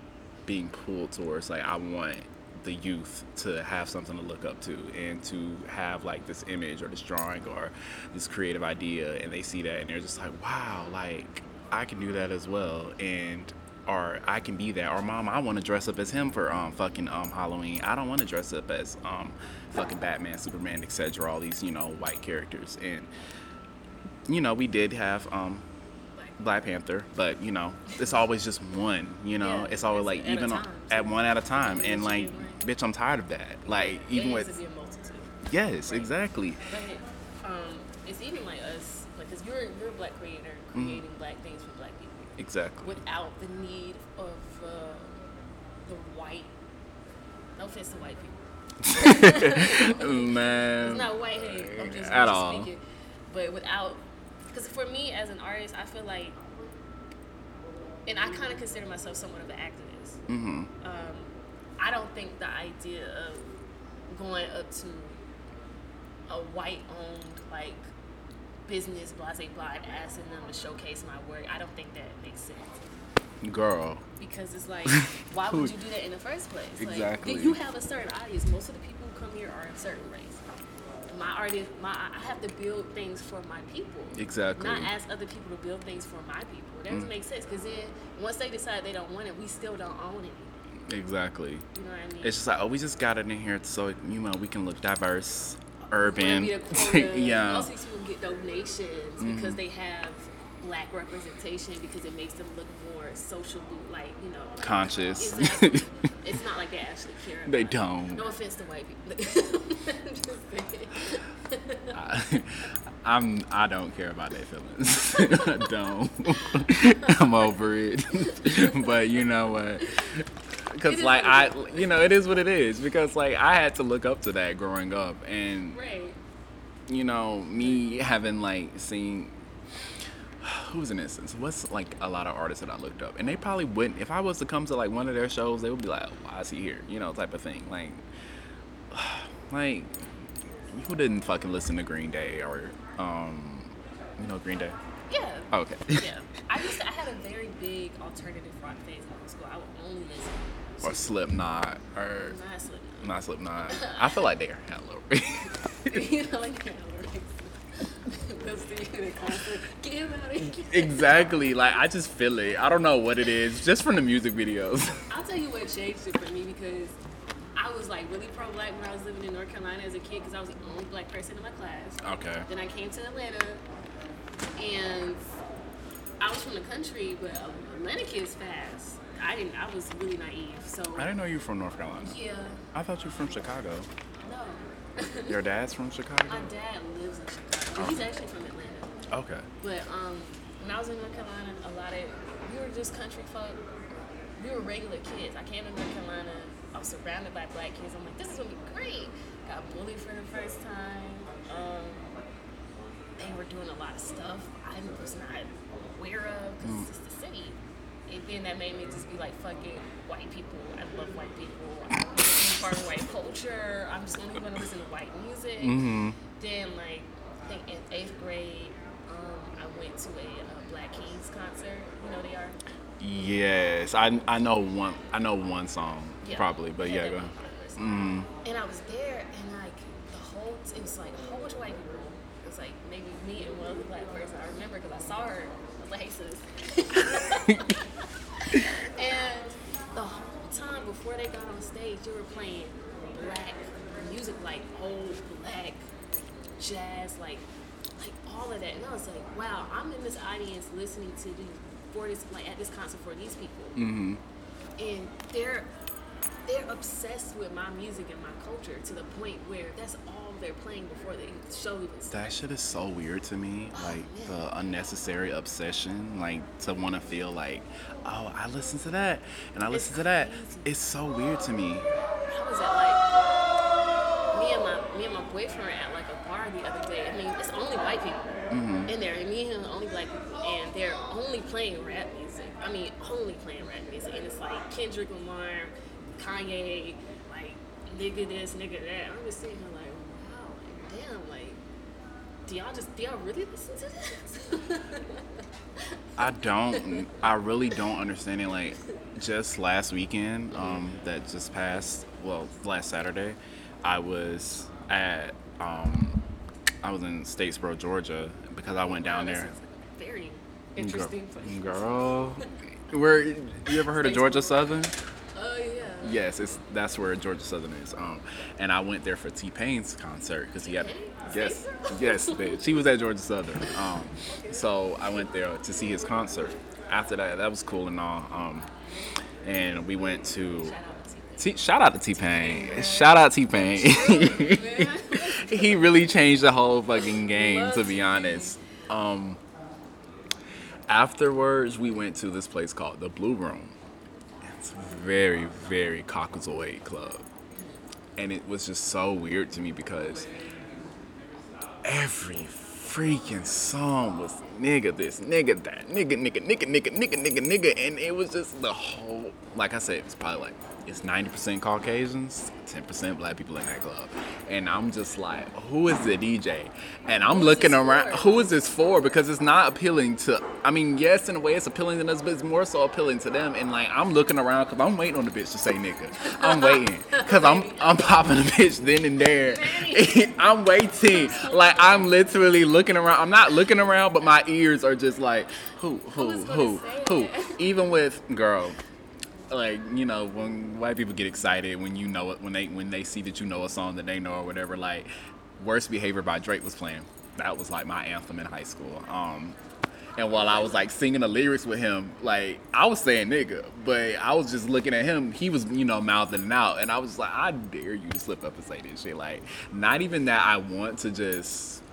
being pulled towards like I want the youth to have something to look up to and to have like this image or this drawing or this creative idea and they see that and they're just like wow like I can do that as well, and or I can be that. Or mom, I want to dress up as him for um fucking um Halloween. I don't want to dress up as um fucking Batman, Superman, etc. All these you know white characters, and you know we did have um Black Panther, but you know it's always just one. You know Yeah, it's always like at even time, at one at a time, and like bitch, I'm tired of that. Like even it with to be a multitude. yes, Right. exactly. But um, it's even like us, like, cause you're you're a black creator Mm-hmm. creating black things for black people Exactly. without the need of uh, the white. No offense to white people. [LAUGHS] [LAUGHS] Man. It's not white hate. I'm just, At I'm just all. speaking. But without, because for me as an artist, I feel like, and I kind of consider myself somewhat of an activist. Mm-hmm. Um, I don't think the idea of going up to a white-owned like business, blase blah, and asking them to showcase my work, I don't think that makes sense Girl. because it's like, [LAUGHS] why would you do that in the first place? Like, Exactly. you have a certain audience. Most of the people who come here are a certain race. My artist, my I have to build things for my people. Exactly. Not ask other people to build things for my people. That doesn't mm. make sense because then once they decide they don't want it, we still don't own it. Exactly. You know what I mean? It's just like, oh, we just got it in here so you know we can look diverse, urban. be a quota. yeah. Most these people get donations because they have black representation because it makes them look more social, like you know, Conscious. Exactly. [LAUGHS] it's not like they actually care. About They don't. No offense to white people. [LAUGHS] I'm just saying. I, I'm. I don't care about their feelings. [LAUGHS] I don't. I'm over it. but you know what? Because like I, you know, it is what it is. Because like I had to look up to that growing up, and right. you know, me having like seen [SIGHS] who's an instance? What's like a lot of artists that I looked up, and they probably wouldn't. If I was to come to like one of their shows, they would be like, "Why is he here?" You know, type of thing. Like, [SIGHS] like who didn't fucking listen to Green Day or, um, you know, Green Day? Yeah. Okay. Yeah. [LAUGHS] I used to, I had a very big alternative rock phase in middle school. I would only listen. Or Slipknot or Not Slipknot. not Slipknot. I feel like they're hella. [LAUGHS] you know, like that. Those concert. Get him out of here. exactly. Like I just feel it. I don't know what it is. Just from the music videos. [LAUGHS] I'll tell you what changed it for me because I was like really pro black when I was living in North Carolina as a kid because I was the only black person in my class. Okay. Then I came to Atlanta and I was from the country, but Atlanta kids fast. I didn't. I was really naive. So I didn't know you were from North Carolina. yeah, I thought you were from Chicago. no. [LAUGHS] Your dad's from Chicago? My dad lives in Chicago. He's actually from Atlanta. Okay. But um, when I was in North Carolina, a lot of we were just country folk. We were regular kids. I came to North Carolina. I was surrounded by black kids. I'm like, this is gonna be great. Got bullied for the first time. Um, they were doing a lot of stuff I was not aware of because city. And then that made me just be like, fuck it, white people. I love white people. I'm part of white culture. I'm just only to listen to white music. Mm-hmm. Then, like, I think in eighth grade, um, I went to a uh, Black Keys concert. You know they are. Yes, I I know one. I know one song Yeah. probably, but yeah, go. Hitters. And I was there, and like the whole, it was like a whole bunch of white people. It was like maybe me and one other black person. I remember because I saw her. I was like, hey sis. [LAUGHS] and the whole time before they got on stage, they were playing black music, like old black jazz, like like all of that. And I was like, wow, I'm in this audience listening to these for this like at this concert for these people Mm-hmm. and they're they're obsessed with my music and my culture to the point where that's all they're playing before the show even starts. That shit is so weird to me. Oh, Like yeah. the unnecessary obsession, like to want to feel like, oh, I listen to that and I listen to that. It's so weird to me. I was at like me and my me and my boyfriend were at like a bar the other day. I mean, it's only white people mm-hmm. in there, and me and him are only black people, and they're only playing rap music. I mean, only playing rap music, and it's like Kendrick Lamar, Kanye, like nigga this, nigga that. I'm just sitting here like, damn, like, do y'all just do y'all really listen to this? I don't. I really don't understand it. Like, just last weekend, um, that just passed. Well, last Saturday, I was at. Um, I was in Statesboro, Georgia, because I went down there. Very interesting place. Girl, where you ever heard of Georgia Southern? Yes, it's that's where Georgia Southern is. Um, and I went there for T Pain's concert because he had. Yes, yes, bitch. He was at Georgia Southern. Um, so I went there to see his concert. After that, that was cool and all. Um, and we went to. Shout out to T Pain. Shout out T Pain. [LAUGHS] he really changed the whole fucking game, to be honest. Um, afterwards, we went to this place called the Blue Room. Very, very caucasoid club. And it was just so weird to me because every freaking song was nigga this, nigga that, nigga, nigga, nigga, nigga, nigga, nigga, nigga. And it was just the whole, like I said, it's probably like, it's 90% Caucasians, 10% black people in that club. And I'm just like, who is the DJ? And I'm looking around, who is this for? Because it's not appealing to, I mean, yes, in a way it's appealing to us, but it's more so appealing to them. And like, I'm looking around because I'm waiting on the bitch to say nigga. I'm waiting [LAUGHS] because I'm, I'm popping a bitch then and there. [LAUGHS] I'm waiting. Like, I'm literally looking around. I'm not looking around, but my ears are just like, who, who, gonna who, who? Even with, girl, like you know when white people get excited when you know it when they when they see that you know a song that they know or whatever like worst behavior by drake was playing. That was like my anthem in high school. Um and while i was like singing the lyrics with him like i was saying nigga but i was just looking at him he was you know mouthing it out. And i was like i dare you to slip up and say this shit. Like not even that i want to just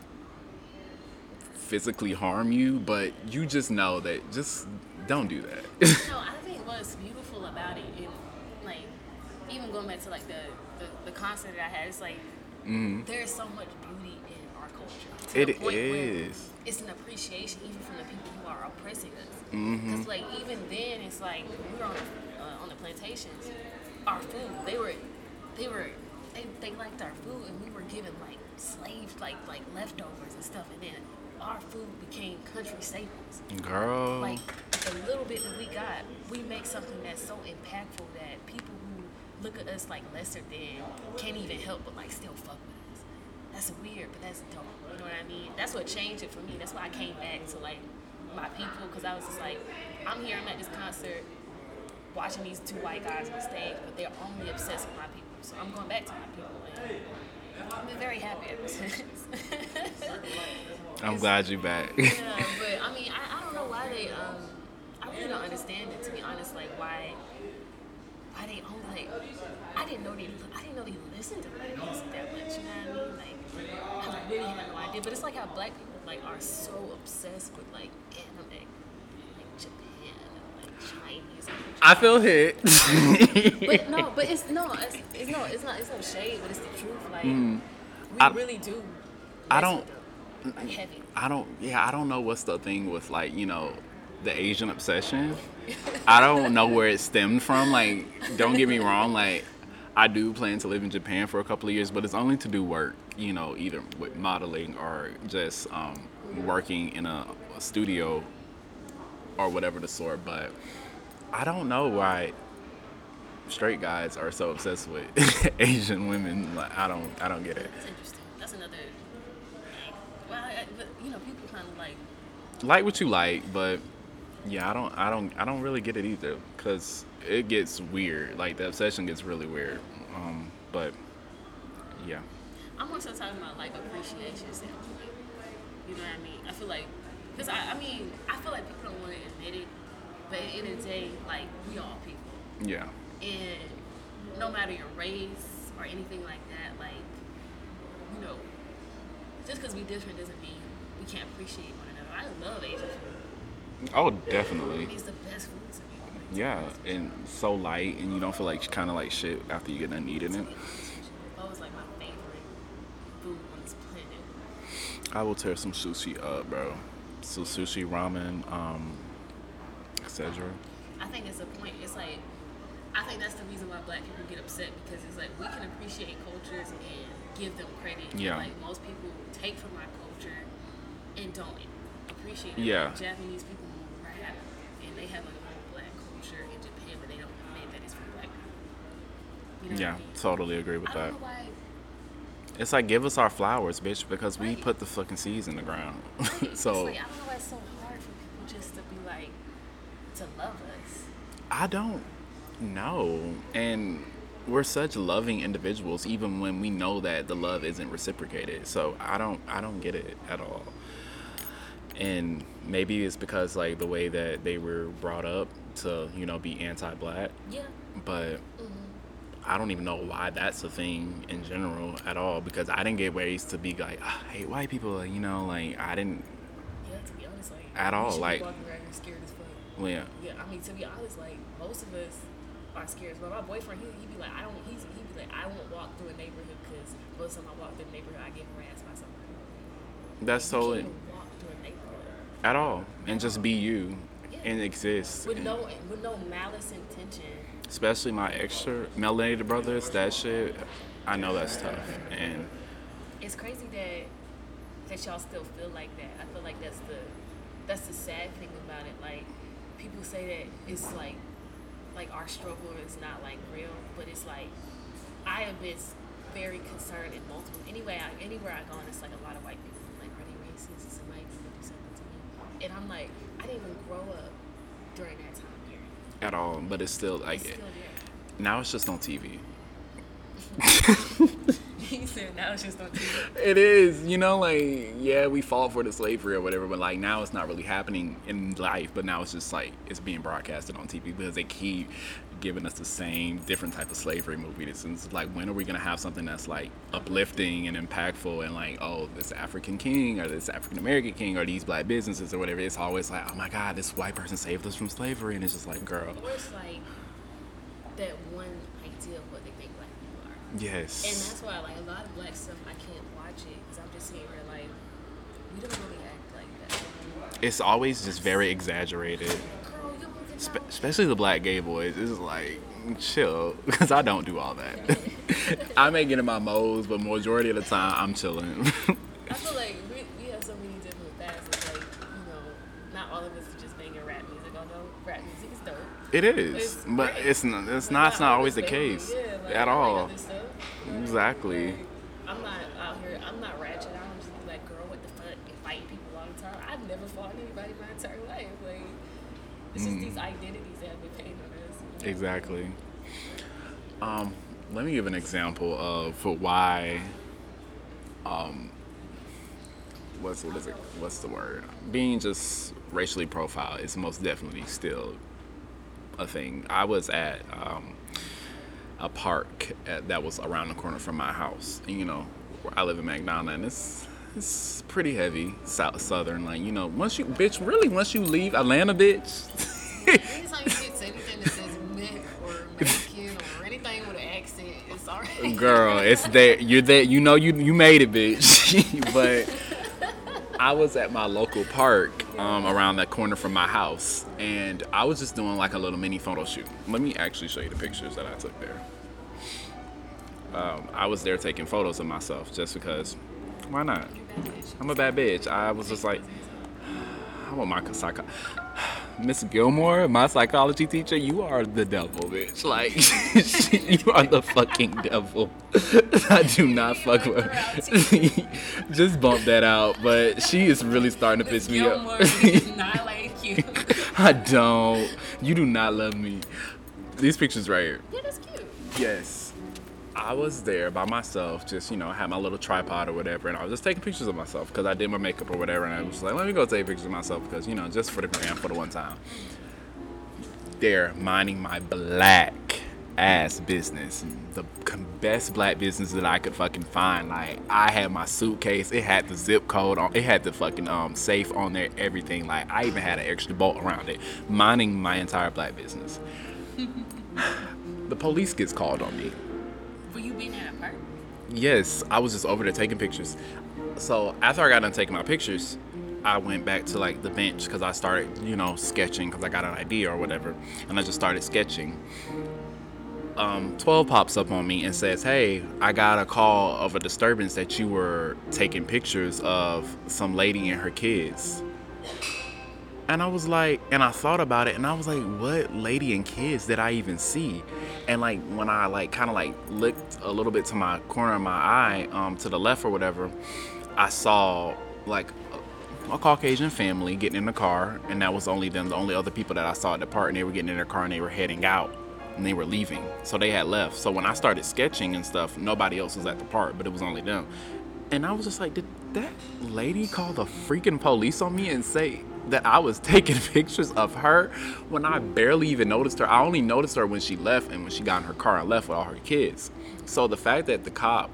physically harm you but you just know that just don't do that. [LAUGHS] No, I think what's beautiful about it, and like even going back to like the the, the concert that I had, it's like there's so much beauty in our culture. to the Mm-hmm. It is. It's an appreciation even from the people who are oppressing us. Mm-hmm. Because like even then, it's like we were on the, uh, on the plantations, our food they were they were they, they liked our food, and we were given like slaves like like leftovers and stuff, and then our food became country staples girl like the little bit that we got, we make something that's so impactful that people who look at us like lesser than can't even help but like still fuck with us. That's weird, but that's dope. You know what I mean? That's what changed it for me. That's why I came back to like my people because I was just like, I'm here, I'm at this concert, watching these two white guys on stage, but they're only obsessed with my people. So I'm going back to my people. And I've been very happy ever since. [LAUGHS] i'm glad you're back Yeah, [LAUGHS] but I mean, I, I don't know why they. Um, I really don't understand it to be honest. Like why, why they only like. I didn't know they. I didn't know they listened to black music that much. You know what I mean? Like, I really had no idea. But it's like how black people like are so obsessed with like anime, like Japan and like Chinese. I feel hit. [LAUGHS] but no, but it's no, it's, it's no, it's not, it's no shade, but it's the truth. Like we Mm. I- really do. I don't- with them, like heavy. I don't. Yeah, I don't know what's the thing with like you know the Asian obsession. I don't know where it stemmed from. Like, don't get me wrong. Like, I do plan to live in Japan for a couple of years, but it's only to do work. You know, either with modeling or just um, working in a, a studio or whatever the sort. But I don't know why straight guys are so obsessed with [LAUGHS] Asian women. Like, I don't. I don't get it. That's interesting. That's another. Well, I, I- but you know, people kind of like. Like what you like, but yeah, I don't, I don't, I don't really get it either, cause it gets weird. Like the obsession gets really weird. Um, but yeah, I'm more so talking about like appreciation standpoint. You know what I mean? I feel like, cause I, I mean, I feel like people don't want to admit it, but at the end of the day, like we all people, yeah, and no matter your race or anything like that, like you know, just because we different doesn't mean we can't appreciate. I love Asian food. oh definitely, it's the best food to me. Yeah, and so light, and you don't feel like kind of like shit after you get done eating it. That was like my favorite food on this planet. I will tear some sushi up, bro. So sushi, ramen, um, etc. I think it's a point. It's like I think that's the reason why black people get upset because it's like we can appreciate cultures and give them credit. Yeah. Like most people take from our culture and don't appreciate it. Yeah. Like Japanese people rap and they have like a whole black culture in Japan, but they don't admit that it's for black people. You know Yeah, I mean? totally agree with that. why. It's like give us our flowers, bitch, because we put the fucking seeds in the ground. Right. [LAUGHS] so like, I don't know why it's so hard for people just to be like to love us? I don't know. And we're such loving individuals even when we know that the love isn't reciprocated. So I don't I don't get it at all. And maybe it's because like the way that they were brought up to, you know, be anti-black. Yeah. But Mm-hmm. I don't even know why that's a thing in general at all because I didn't get raised to be like, "Ah, I hate white people, you know, like I didn't Yeah, to be honest, like At all, like- walking around here scared as fuck. well, yeah. Yeah, I mean to be honest, like most of us are scared. But my boyfriend, he he be like, I don't. He's he be like, I won't walk through a neighborhood because most of the time I walk through a neighborhood, I get harassed by somebody. That's You totally can't even walk through a neighborhood at all. And just be you Yeah. and exist. with And no with no malice intention. especially my extra melanated brothers, that shit I know that's tough. And It's crazy that that y'all still feel like that. I feel like that's the that's the sad thing about it. Like people say that it's like like our struggle is not like real, but it's like I have been very concerned in multiple anyway. I, anywhere I go, and it's like a lot of white people like are they racist? Is somebody gonna do something to me? And I'm like, I didn't even grow up during that time period. at all, but it's still like It's still there. now it's just on TV. [LAUGHS] now it's just. It is, you know, like yeah, we fought for the slavery or whatever, but like now it's not really happening in life. But now it's just like it's being broadcasted on TV because they keep giving us the same different type of slavery movie. It's it's like when are we gonna have something that's like uplifting and impactful and like oh this African king or this African American king or these black businesses or whatever. It's always like oh my god, this white person saved us from slavery, and it's just like girl, Or it's like that one idea of what they think black are. And that's why, like, a lot of black stuff, I can't watch it because I'm just where, like, we don't really act like that. it's always just very exaggerated. Girl, you don't even Spe- especially the black gay boys. It's like chill [LAUGHS] because I don't do all that. [LAUGHS] I may get in my modes, but majority of the time I'm chilling. [LAUGHS] I feel like we, we have so many different facets. Like, you know, not all of us are just banging rap music, although rap music is dope. it is, It's but great. it's not. It's But not. It's not always the case yeah, like, at like all. stuff. Exactly. I'm not out here. I'm not ratchet. i'm just like, girl, what the fuck, and fighting people all the time. I've never fought anybody my entire life. Like, it's just Mm. these identities that have been painted on us. you know? Exactly. Um, let me give an example of for why. Um, what's what is it? What's the word? Being just racially profiled is most definitely still a thing. I was at um, a park at, that was around the corner from my house. And, you know, I live in McDonough, and it's it's pretty heavy south southern. Like you know, once you bitch, really once you leave Atlanta, bitch. Anytime you get to anything that says Mick or Mexican or anything with an accent, it's already. Girl, it's there. You're there. You know you you made it, bitch. [LAUGHS] but I was at my local park um, around that corner from my house, and I was just doing like a little mini photo shoot. Let me actually show you the pictures that I took there. Um, I was there taking photos of myself just because. Why not? I'm a bad bitch. I was just like, [SIGHS] I want my psycho. [SIGHS] Miss Gilmore, my psychology teacher, you are the devil, bitch. Like, [LAUGHS] you are the fucking devil. [LAUGHS] I do not [LAUGHS] fuck with her. Just bump that out. But she is really starting to piss me Gilmore up. is not like you. I don't. You do not love me. These pictures right here. yeah, that's cute. Yes. I was there by myself, just, you know, had my little tripod or whatever, and I was just taking pictures of myself because I did my makeup or whatever, and I was like, let me go take pictures of myself because, you know, just for the gram for the one time. There, minding my black ass business. The best black business that I could fucking find. Like, I had my suitcase, it had the zip code on, it had the fucking um, safe on there, everything. Like, I even had an extra bolt around it, minding my entire black business. [LAUGHS] the police gets called on me. You being a park? Yes, I was just over there taking pictures. So after I got done taking my pictures, I went back to like the bench because I started, you know, sketching because I got an idea or whatever, and I just started sketching. Um, 12 pops up on me and says, Hey, I got a call of a disturbance that you were taking pictures of some lady and her kids. And I was like, and I thought about it, and I was like, what lady and kids did I even see? And like when I like kind of like looked a little bit to my corner of my eye, um, to the left or whatever, I saw like a Caucasian family getting in the car, and that was only them, the only other people that I saw at the park, and they were getting in their car and they were heading out, and they were leaving. So they had left. So when I started sketching and stuff, nobody else was at the park, but it was only them. And I was just like, did that lady call the freaking police on me and say that I was [LAUGHS] taking pictures of her when I barely even noticed her? I only noticed her when she left and when she got in her car and left with all her kids. So the fact that the cop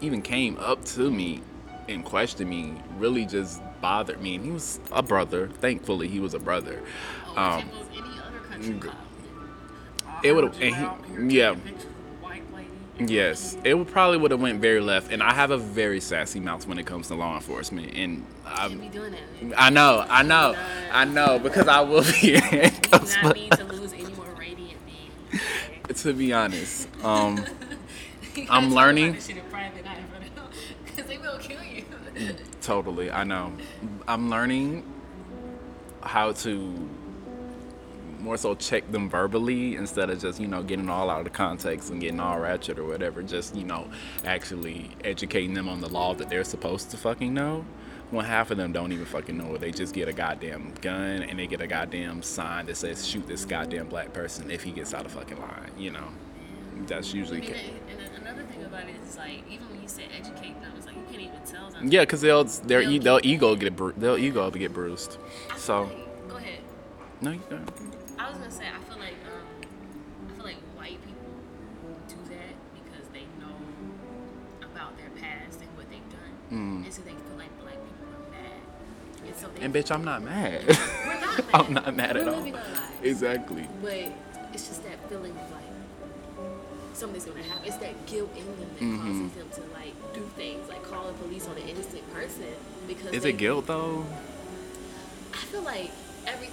even came up to me and questioned me really just bothered me. And he was a brother. Thankfully, he was a brother. Oh, Um, it was any other country cop, it would have. Heard you out And here he, yeah. Yes, it would probably would have went very left, and I have a very sassy mouth when it comes to law enforcement, and I'm, be doing that. I know, I know, I know, because I will be [LAUGHS] not need to lose any more radiant being. to be honest, um, [LAUGHS] I'm learning. About this shit in private, not in front of them, because they will kill you. totally, I know. I'm learning how to more so check them verbally instead of just you know getting all out of context and getting all ratchet or whatever. Just you know actually educating them on the law that they're supposed to fucking know. When half of them don't even fucking know it, they just get a goddamn gun and they get a goddamn sign that says "shoot this goddamn black person if he gets out of fucking line." You know, that's I usually. mean, ca- and another thing about it is like, even when you say educate them, it's like you can't even tell them. Yeah, because they'll their e- They'll they'll ego get bru- they'll ego get bruised. I So like- go ahead. no, you don't. I was gonna say I feel like um, I feel like white people do that because they know about their past and what they've done, and so they feel like black people are mad, and so Mm. And bitch, I'm not mad. we're not [LAUGHS] mad. I'm not mad at all. living our lives. Exactly. But it's just that feeling of like something's gonna happen. It's that guilt in them that Mm-hmm. causes them to like do things, like call the police on an innocent person because Is they, it guilt though? I feel like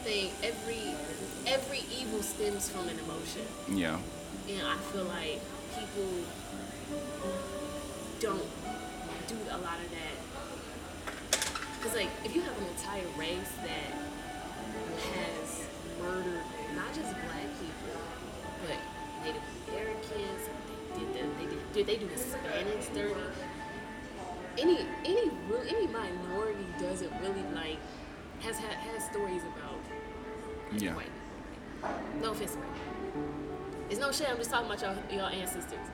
everything, every every evil stems from an emotion, Yeah. and I feel like people don't do a lot of that. Cause like if you have an entire race that has murdered not just black people, but Native Americans, they did the, they did, did they do Hispanics dirty? Any any any minority doesn't really like has had has stories about Yeah. white. No offense. It's no shame. I'm just talking about y'all, y'all ancestors.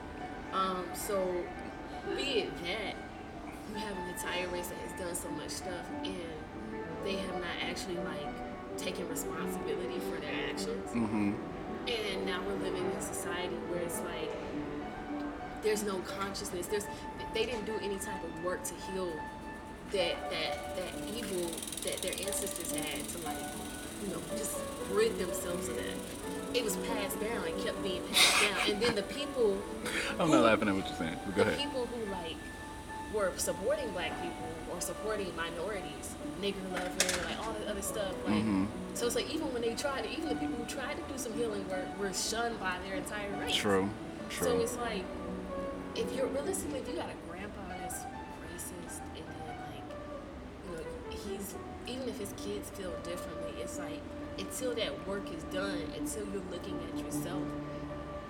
Um, so be it that you have an entire race that has done so much stuff and they have not actually like taken responsibility for their actions. Mm-hmm. And now we're living in a society where it's like there's no consciousness. There's they didn't do any type of work to heal that that that evil that their ancestors had to like you know just rid themselves of that. It was passed down and kept being passed down, and then the people I'm who- not laughing at what you're saying. Go the ahead. people who like were supporting black people or supporting minorities, nigger lover, like all the other stuff. Like, Mm-hmm. so it's like even when they tried, even the people who tried to do some healing work were shunned by their entire race. True. True. So it's like, if you're realistically, if you got a grandpa that's racist, and then like, you know, he's even if his kids feel differently, it's like until that work is done, until you're looking at yourself,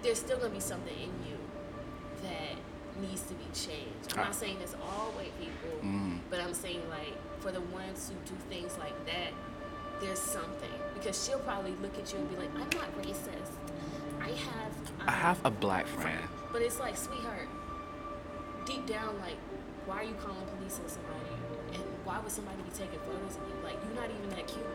there's still gonna be something in you that needs to be changed. I'm Ah. not saying it's all white people, Mm. but I'm saying like for the ones who do things like that, there's something because she'll probably look at you and be like, "I'm not racist. I have." Um, I have a black friend. but it's like, sweetheart, deep down, like, why are you calling police on somebody? And why would somebody be taking photos of you? Like, you're not even that cute.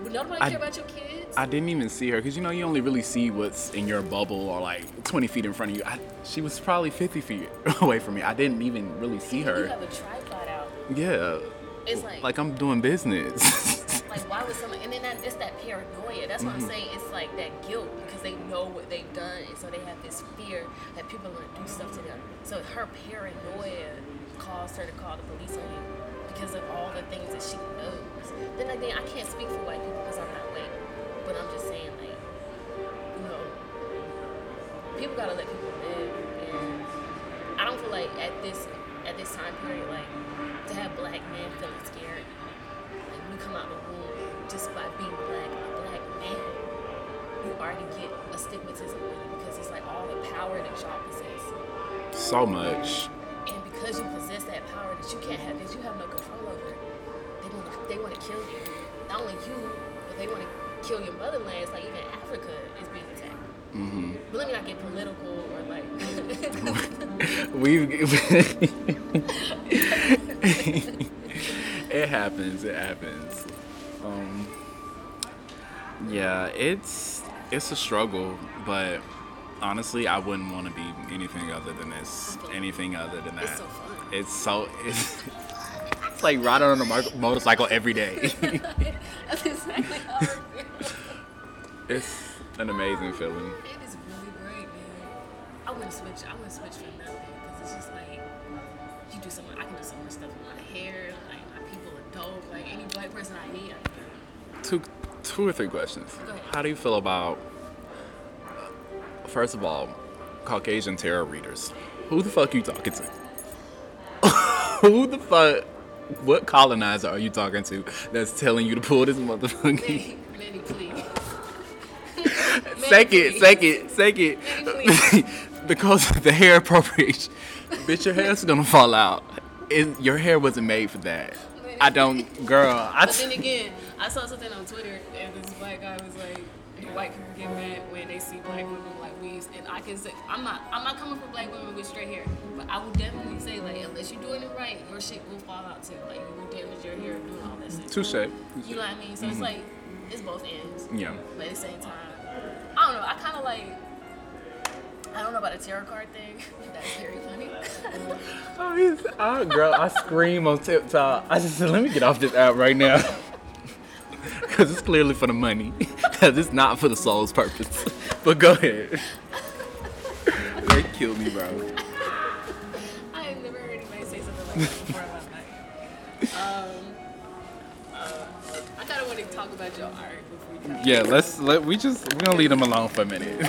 [LAUGHS] Would nobody I- care about your kids? I didn't even see her because you know you only really see what's in your bubble or like 20 feet in front of you. I, she was probably 50 feet [LAUGHS] away from me. I didn't even really see You her. have a tripod out. Yeah. It's like, Like I'm doing business. [LAUGHS] like why would someone? And then that, it's that paranoia. That's what Mm-hmm. I'm saying. It's like that guilt because they know what they've done, and so they have this fear that people are gonna do stuff to them. So her paranoia caused her to call the police on you because of all the things that she knows. Then again, I can't speak for white people because I'm not white, but I'm just saying like, you know, people gotta let people live, and I don't feel like at this at this time period, like to have black men feeling scared, like you come out the womb just by being black, a black man, you already get a stigmatism because it's like all the power that y'all possess. so much. Because you possess that power that you can't have, because you have no control over they want to kill you. Not only you, but they want to kill your motherland. It's like even Africa is being attacked. Mm-hmm. But let me not get political or like. [LAUGHS] We've. [LAUGHS] it happens it happens um yeah it's it's a struggle but honestly i wouldn't want to be anything other than this anything other than that It's so fun. it's so it's, it's like riding on a mo- motorcycle every day [LAUGHS] That's exactly how I feel. it's an amazing feeling It is really great, man. I wouldn't switch. I wouldn't switch for nothing because it's just like you do so much. I can do so much stuff with my hair. Like my people are dope. Like any black person I meet, I can two two or three questions how do you feel about first of all caucasian tarot readers who the fuck you talking to? [LAUGHS] Who the fuck what colonizer are you talking to that's telling you to pull this motherfucking Manny, Manny, please. [LAUGHS] second please. second second. Manny, [LAUGHS] because of the hair appropriation. Bitch your hair's gonna fall out. It, your hair wasn't made for that. I don't girl i But then again, I saw something on Twitter and this black guy was like, white people get mad when they see black women like and I can say I'm not I'm not coming for black women with straight hair, but I would definitely say like unless you're doing it right, your shit will fall out too. Like you will damage your hair doing all that shit. touche You know what I mean? So it's mm-hmm. like it's both ends. yeah But at the same time, I don't know. I kind of like. I don't know about a tarot card thing. [LAUGHS] That's very funny. [LAUGHS] Oh, he's, oh, girl, I scream on TikTok. I just said, let me get off this app right now. [LAUGHS] [LAUGHS] Because it's clearly for the money. [LAUGHS] Because it's not for the soul's purpose. [LAUGHS] But go ahead. they killed me, bro. I have never heard anybody say something like that before in my life. Um, uh, I kind of want to talk about your art before we. Yeah, let's, let, we just, we're going to leave them alone for a minute.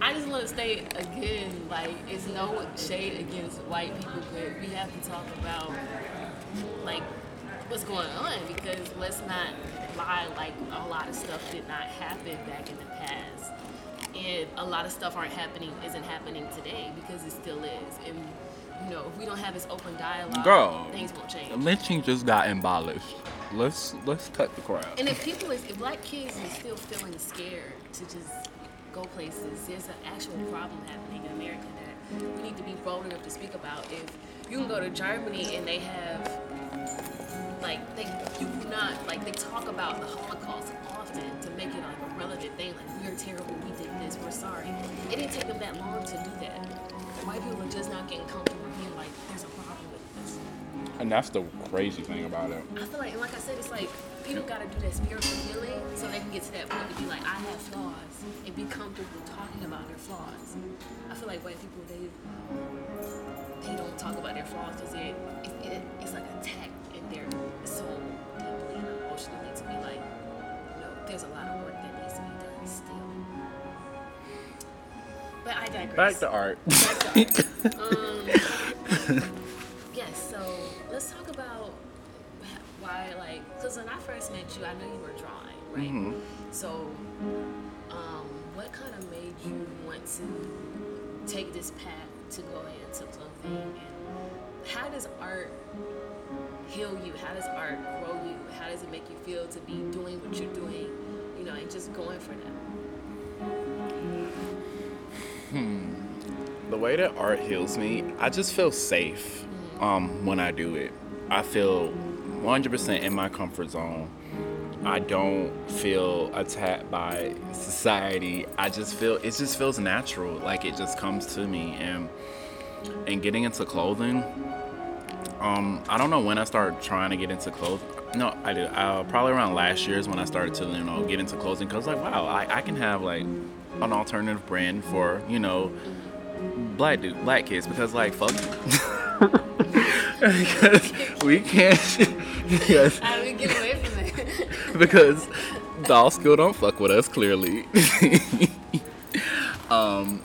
I just want to say again, like, it's no shade against white people, but we have to talk about, like, what's going on because let's not lie, like, a lot of stuff did not happen back in the past. And a lot of stuff aren't happening, isn't happening today because it still is. And, you know, if we don't have this open dialogue, Girl. things won't change. Lynching just got abolished. Let's, let's cut the crowd. And if people is, if black kids are still feeling scared to just go places, there's an actual problem happening in America that we need to be bold enough to speak about. If you can go to Germany and they have, like, they you do not like they talk about the Holocaust often to make it like a relevant thing. Like we're terrible, we did this, we're sorry. It didn't take them that long to do that. White people are just not getting comfortable being like, there's a problem with this. And that's the crazy thing about it. I feel like, and like I said, it's like people gotta do that spiritual healing so they can get to that point to be like, I have flaws and be comfortable talking about their flaws. I feel like white people they they don't talk about their flaws because it, it, it it's like a attack in their soul deeply and emotionally to be like, you know, there's a lot of work that needs to be done still. But I digress. Back to art. Back to art. [LAUGHS] Um, yes, so let's talk about why, like, because when I first met you, I knew you were drawing, right? Mhm. So, um, what kind of made you want to take this path to go into clothing? And how does art heal you? How does art grow you? How does it make you feel to be doing what you're doing, you know, and just going for that? the way that art heals me, I just feel safe um, when I do it. I feel 100% in my comfort zone. I don't feel attacked by society. I just feel it just feels natural, like it just comes to me. And and getting into clothing, um, I don't know when I started trying to get into clothing. No, I did. Uh, probably around last year is when I started to you know get into clothing because like wow, I, I can have like an alternative brand for you know black dude, black kids because like fuck. because [LAUGHS] we can't because, How do we get away from that? [LAUGHS] because Dolls Kill don't fuck with us clearly. [LAUGHS] um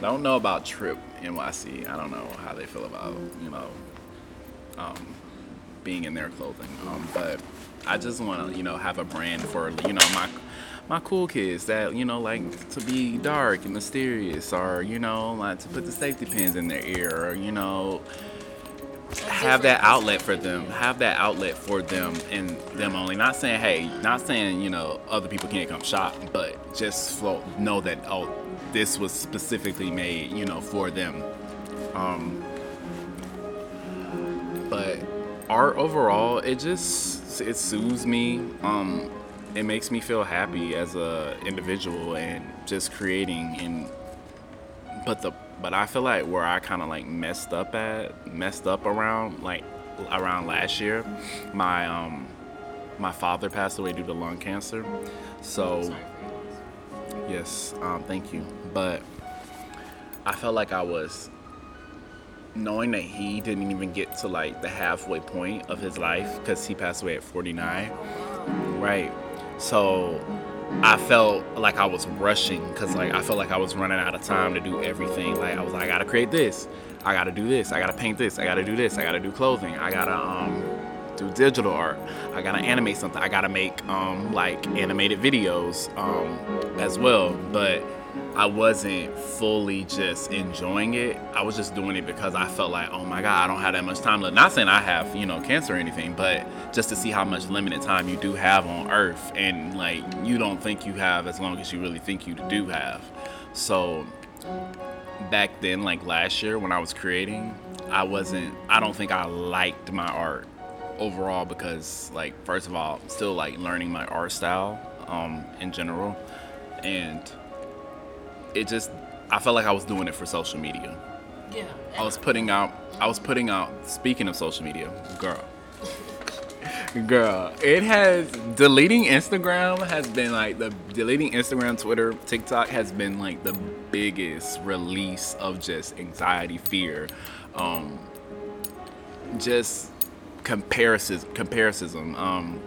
don't know about Trip NYC. I don't know how they feel about, you know, um, being in their clothing. Um, but I just want to, you know, have a brand for, you know, my my cool kids that, you know, like to be dark and mysterious or, you know, like to put the safety pins in their ear or, you know, have that outlet for them. Have that outlet for them and them only. Not saying, hey, not saying, you know, other people can't come shop, but just flow, know that, oh, this was specifically made, you know, for them. Um, but art overall, it just, it soothes me. Um, it makes me feel happy as a individual and just creating and but the but I feel like where I kind of like messed up at messed up around like around last year my um my father passed away due to lung cancer so yes um thank you but I felt like I was knowing that he didn't even get to like the halfway point of his life because he passed away at 49 right. So I felt like I was rushing because like I felt like I was running out of time to do everything. Like I was like, I gotta create this, I gotta do this, I gotta paint this, I gotta do this, I gotta do clothing, I gotta um do digital art, I gotta animate something, I gotta make um like animated videos um as well. But I wasn't fully just enjoying it. I was just doing it because I felt like, oh my God, I don't have that much time left. Not saying I have, you know, cancer or anything, but just to see how much limited time you do have on earth and like you don't think you have as long as you really think you do have. So back then, like last year when I was creating, I wasn't, I don't think I liked my art overall because like, first of all, I'm still like learning my art style um, in general. And it just I felt like I was doing it for social media. Yeah. I was putting out I was putting out speaking of social media, girl. [LAUGHS] Girl, it has deleting Instagram has been like the deleting Instagram, Twitter, TikTok has been like the biggest release of just anxiety, fear, um, just comparisons, comparison, um,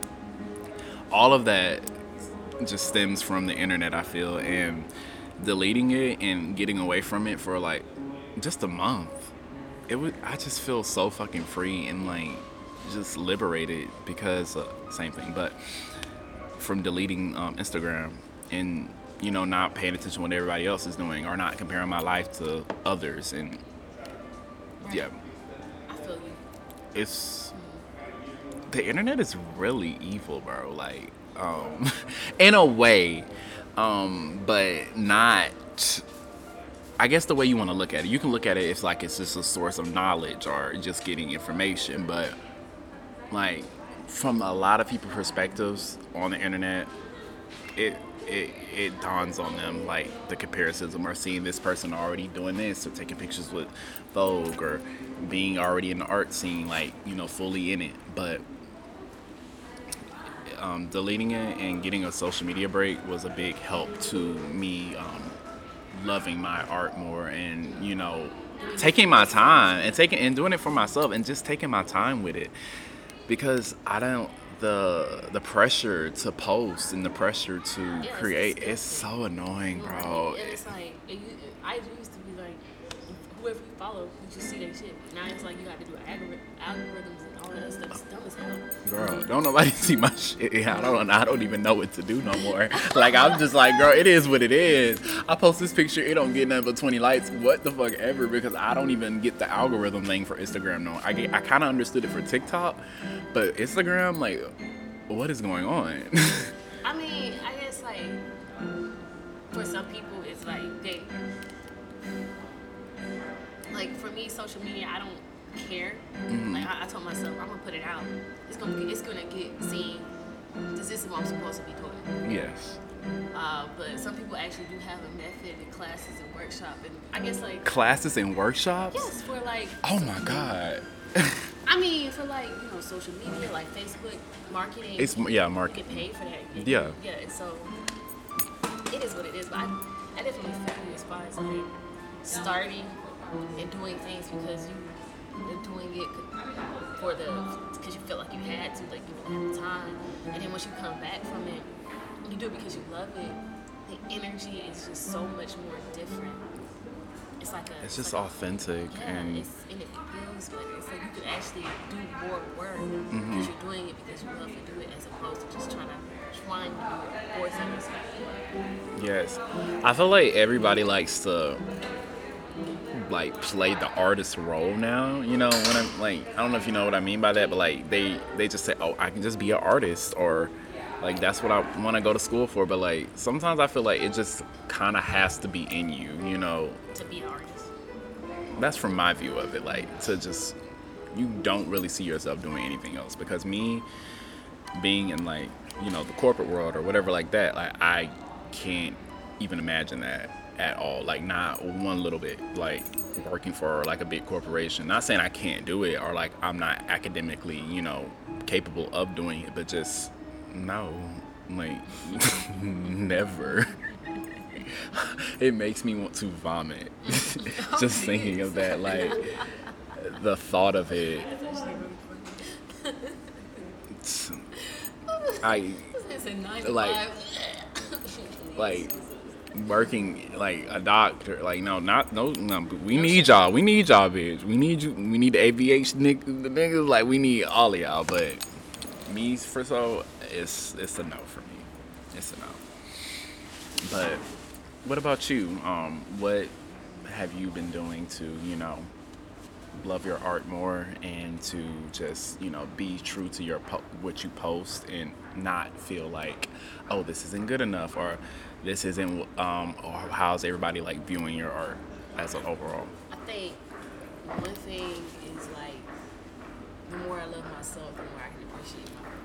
all of that just stems from the internet. I feel and deleting it and getting away from it for like just a month. It would I just feel so fucking free and like just liberated because uh, same thing, but from deleting um, Instagram and you know not paying attention to what everybody else is doing or not comparing my life to others and yeah, I feel you. it's the internet is really evil, bro. Like um, [LAUGHS] in a way, um, but not. I guess the way you want to look at it, you can look at it as like it's just a source of knowledge or just getting information, but like from a lot of people perspectives on the internet, it it it dawns on them like the comparisons or seeing this person already doing this or taking pictures with Vogue or being already in the art scene, like you know, fully in it, but um, deleting it and getting a social media break was a big help to me um, loving my art more and you know taking my time and taking and doing it for myself and just taking my time with it because I don't the the pressure to post and the pressure to Yeah, create disgusting. it's so annoying bro And it's like it, I used to be like, whoever you follow, you just see their shit. Now it's like you got to do algorithms and all that stuff. It's dumb as hell. Girl, don't nobody [LAUGHS] see my shit. Yeah, I don't. I don't even know what to do no more. Like I'm just like, girl, it is what it is. I post this picture, it don't get nothing but 20 likes. What the fuck ever? Because I don't even get the algorithm thing for Instagram. No, I get. I kind of understood it for TikTok, but Instagram, like, what is going on? I mean, I guess like for some people, it's like they like for me, social media, I don't care. Mm-hmm. Like I, I told myself, I'm gonna put it out. It's gonna it's gonna get seen. This is what I'm supposed to be doing. yes. Uh, but some people actually do have a method and classes and workshop, and I guess like Classes and workshops. yes, for like Oh my god. [LAUGHS] I mean, for like you know, social media, like Facebook marketing. It's yeah, You Mark. get paid for that. Yeah. Yeah, and so it is what it is. But I, I definitely feel you as far as like starting and doing things because you doing it for the because you felt like you had to, like you didn't have the time, and then once you come back from it, you do it because you love it. The energy is just so much more different. It's like a. It's just like a- authentic yeah, and it's, and it feels better. It's like you can actually do more work Mm-hmm. because you're doing it because you love to do it, as opposed to just trying to trying to do it for someone. Yes. I feel like everybody likes to like play the artist role now. You know, when I'm like, I don't know if you know what I mean by that, but like they they just say, oh, I can just be an artist, or like that's what I want to go to school for. But like sometimes I feel like it just kind of has to be in you. You know, To be an artist. that's from my view of it. Like to just you don't really see yourself doing anything else because me being in like you know the corporate world or whatever like that like i can't even imagine that at all like not one little bit like working for like a big corporation. Not saying i can't do it or like i'm not academically you know capable of doing it but just no like [LAUGHS] never. [LAUGHS] It makes me want to vomit. [LAUGHS] Just thinking of that like the thought of it. I It's a nine Like- like working like a doctor like no not no no we need y'all we need y'all bitch. We need you we need the aviation niggas the niggas like we need all of y'all but me for so it's it's a no for me. It's a no but what about you? Um what have you been doing to you know love your art more and to just you know be true to your po- what you post and not feel like oh this isn't good enough or this isn't um or how's everybody like viewing your art as an overall I think one thing is like the more I love myself, the more I can appreciate my work.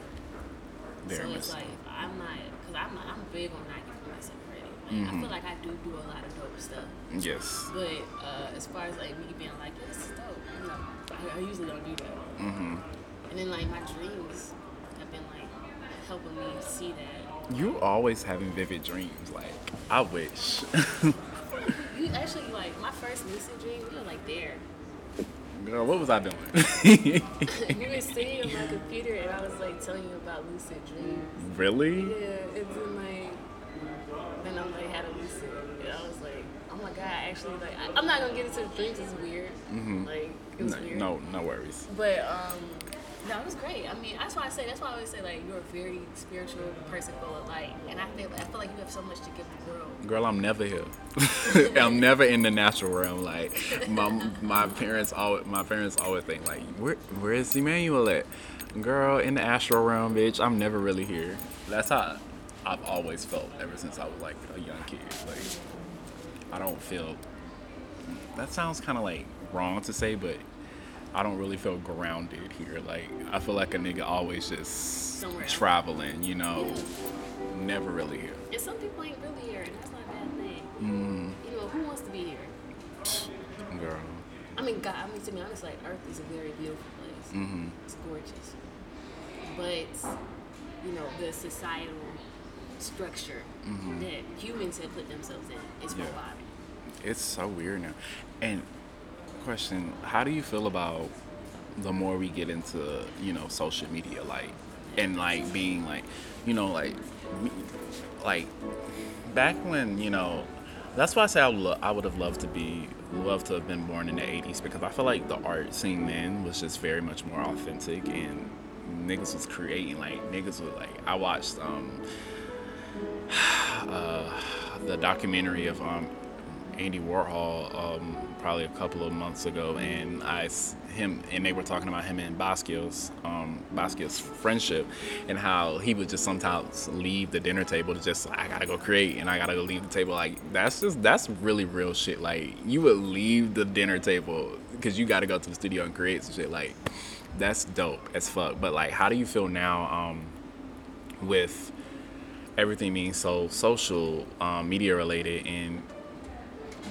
Very so it's like I'm not, because I'm not, I'm big on not giving myself credit. Like, I feel like I do do a lot of dope stuff. yes But uh, as far as like me being like, this is dope, you know, I, I usually don't do that. mm-hmm. And then like my dreams have been like helping me see that. You always having vivid dreams like i wish You actually like my first lucid dream, we were like there. girl what was i doing [LAUGHS] [LAUGHS] you were sitting on my computer and I was like telling you about lucid dreams. really Yeah, and then like, then I'm like had a lucid, and I was like, oh my god, actually like, I, I'm not gonna get into the dreams. It's weird. Mm-hmm. Like it was no, weird. no no worries But um, no, it was great. I mean, that's why I say that's why I always say like you're a very spiritual person full of light, and I feel I feel like you have so much to give the world. Girl, I'm never here. [LAUGHS] I'm never in the natural realm. Like my my parents always my parents always think like where where is Emmanuel at? Girl, in the astral realm, bitch. I'm never really here. That's how I've always felt ever since I was like a young kid. Like I don't feel. That sounds kind of like wrong to say, but I don't really feel grounded here. Like I feel like a nigga always just Somewhere else. traveling. You know, never really here. And some people ain't really here, and that's not a bad thing. Mm, You know, who wants to be here? girl. I mean, God, I mean, to be honest, like Earth is a very beautiful place. Mm-hmm. It's gorgeous, but you know, the societal structure that humans have put themselves in is Mm-hmm. Yeah. robotic. It's so weird now. And question, how do you feel about the more we get into, you know, social media like and like being like, you know, like like back when, you know, that's why I say I would, lo- I would have loved to be loved to have been born in the 80s because I feel like the art scene then was just very much more authentic and niggas was creating like niggas was like I watched um [SIGHS] uh, the documentary of um, Andy Warhol um, probably a couple of months ago, and I him and they were talking about him and Basquiat's um, Basquiat's friendship, and how he would just sometimes leave the dinner table to just I gotta go create and I gotta go leave the table. Like that's just that's really real shit. Like you would leave the dinner table because you gotta go to the studio and create some shit. Like that's dope as fuck. But like, how do you feel now um, with everything being so social, um, media related, and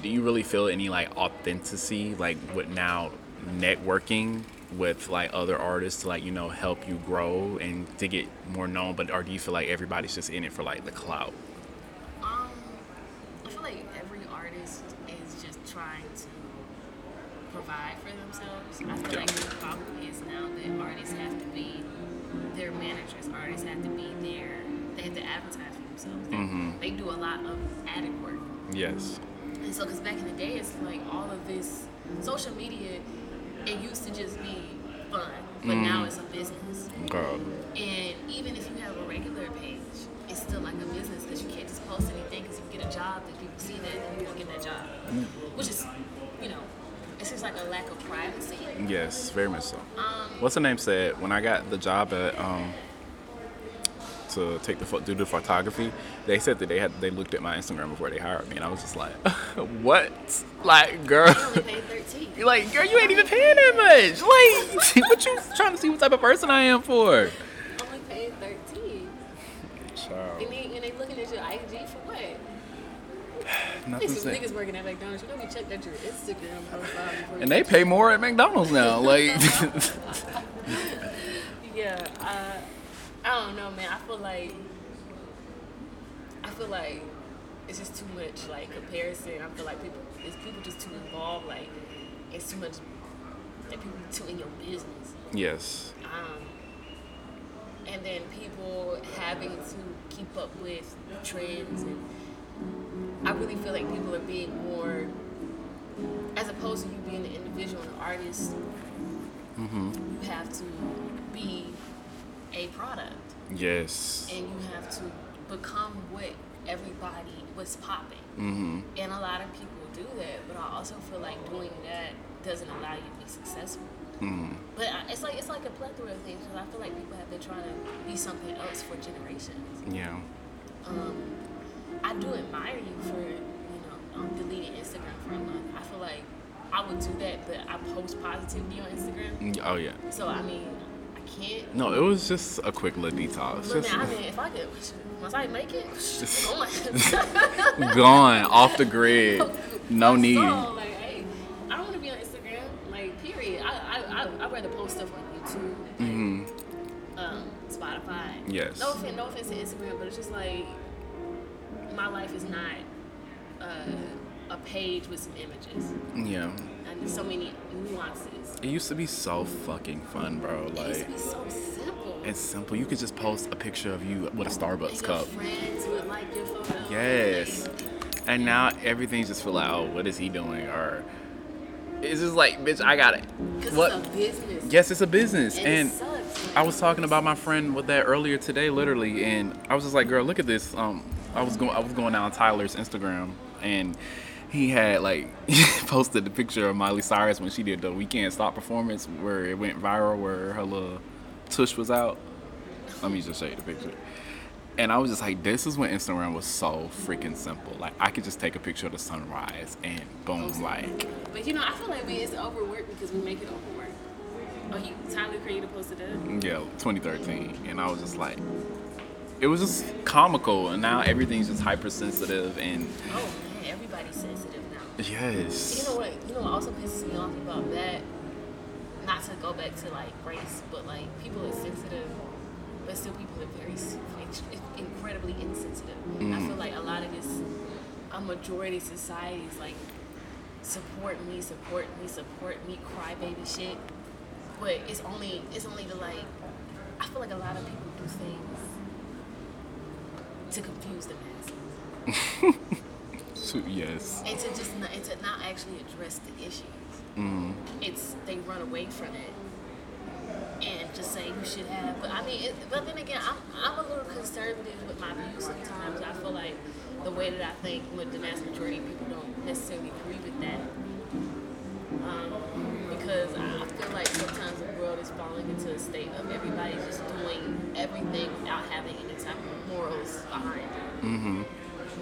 do you really feel any like authenticity, like with now networking with like other artists to like you know help you grow and to get more known? But or do you feel like everybody's just in it for like the clout? Um, I feel like every artist is just trying to provide for themselves. I feel like the problem is now that artists have to be their managers. Artists have to be their. They have to advertise for themselves. They, Mhm. they do a lot of added work. Yes. And so, because back in the day, it's like all of this social media, it used to just be fun, but now it's a business. Girl. And even if you have a regular page, it's still like a business because you can't just post anything because if you get a job, then people see that and you don't get that job. Which is, you know, it's just like a lack of privacy. Yes, very much so. Um, What's the name said when I got the job at um to take the do the photography? They said that they had they looked at my Instagram before they hired me, and I was just like, [LAUGHS] what? Like, girl. I only paid thirteen. You're [LAUGHS] like, girl, you ain't even paying that much. Like, [LAUGHS] what you trying to see what type of person I am for? Only paid thirteen. Child, And they and they looking at your IG for what? [SIGHS] nothing These some niggas working at McDonald's. You know we checked out your Instagram profile before. And they pay more at McDonald's now. Like, Yeah, uh, I don't know, man. I feel like I feel like it's just too much like comparison. I feel like people, it's people just too involved. Like it's too much. Like people too in your business. yes, Um, and then people having to keep up with trends, and I really feel like people are being more, as opposed to you being an individual and an artist. You have to be a product yes, and you have to become what everybody was popping. mm-hmm. And a lot of people do that, but I also feel like doing that doesn't allow you to be successful. Mm-hmm. But I- it's like it's like a plethora of things because I feel like people have been trying to be something else for generations. yeah, Um, I do admire you for you know um, deleting Instagram for a month. I feel like I would do that, but I post positivity on Instagram. Oh yeah. So I mean, can't. No, it was just a quick little detox. But Just man, I mean, if I could, once I make it, [LAUGHS] going. gone off the grid. [LAUGHS] No need. So, like, hey, I don't want to be on Instagram. Like, period. I I I I'd rather post stuff on YouTube, hmm um, Spotify. Yes. No offense, no offense to Instagram, but it's just like my life is not uh, a page with some images Yeah. and so many nuances. It used to be so fucking fun, bro. It used to Like, be so simple. it's simple. You could just post a picture of you with a Starbucks cup. friends would like. Yes. And now everything's just feel like, oh, what is he doing? Or it's just like, bitch, I got it. What? it's a business. Yes, it's a business. And, And it sucks. I was talking about my friend with that earlier today, literally, and I was just like, "Girl, look at this." Um, I was going, I was going down Tyler's Instagram, and he had like [LAUGHS] posted the picture of Miley Cyrus when she did the We Can't Stop performance, where it went viral, where her little tush was out. Let me just show you the picture. And I was just like, this is when Instagram was so freaking simple. Like, I could just take a picture of the sunrise and boom, like, But you know, I feel like we it's overworked because we make it overwork. Oh, he Tyler Creator posted that. yeah, 2013. And I was just like, it was just comical. And now everything's just hypersensitive. And Oh everybody's sensitive now. yes. You know what? You know what also pisses me off about that? Not to go back to like race, but like people are sensitive, but still people are very incredibly insensitive. And I mm. feel like a lot of this, a majority of society is like support me, support me, support me, crybaby shit. But it's only it's only to like I feel like a lot of people do things to confuse the masses [LAUGHS] So, yes. and to just not, and to not actually address the issues. Mm. It's they run away from it and just say you should have. But I mean, it, but then again, I'm I'm a little conservative with my views sometimes. I feel like the way that I think, with the vast majority of people don't necessarily agree with that. Um, because I I feel like sometimes the world is falling into a state of everybody just doing everything without having any type of morals behind it. Mm-hmm.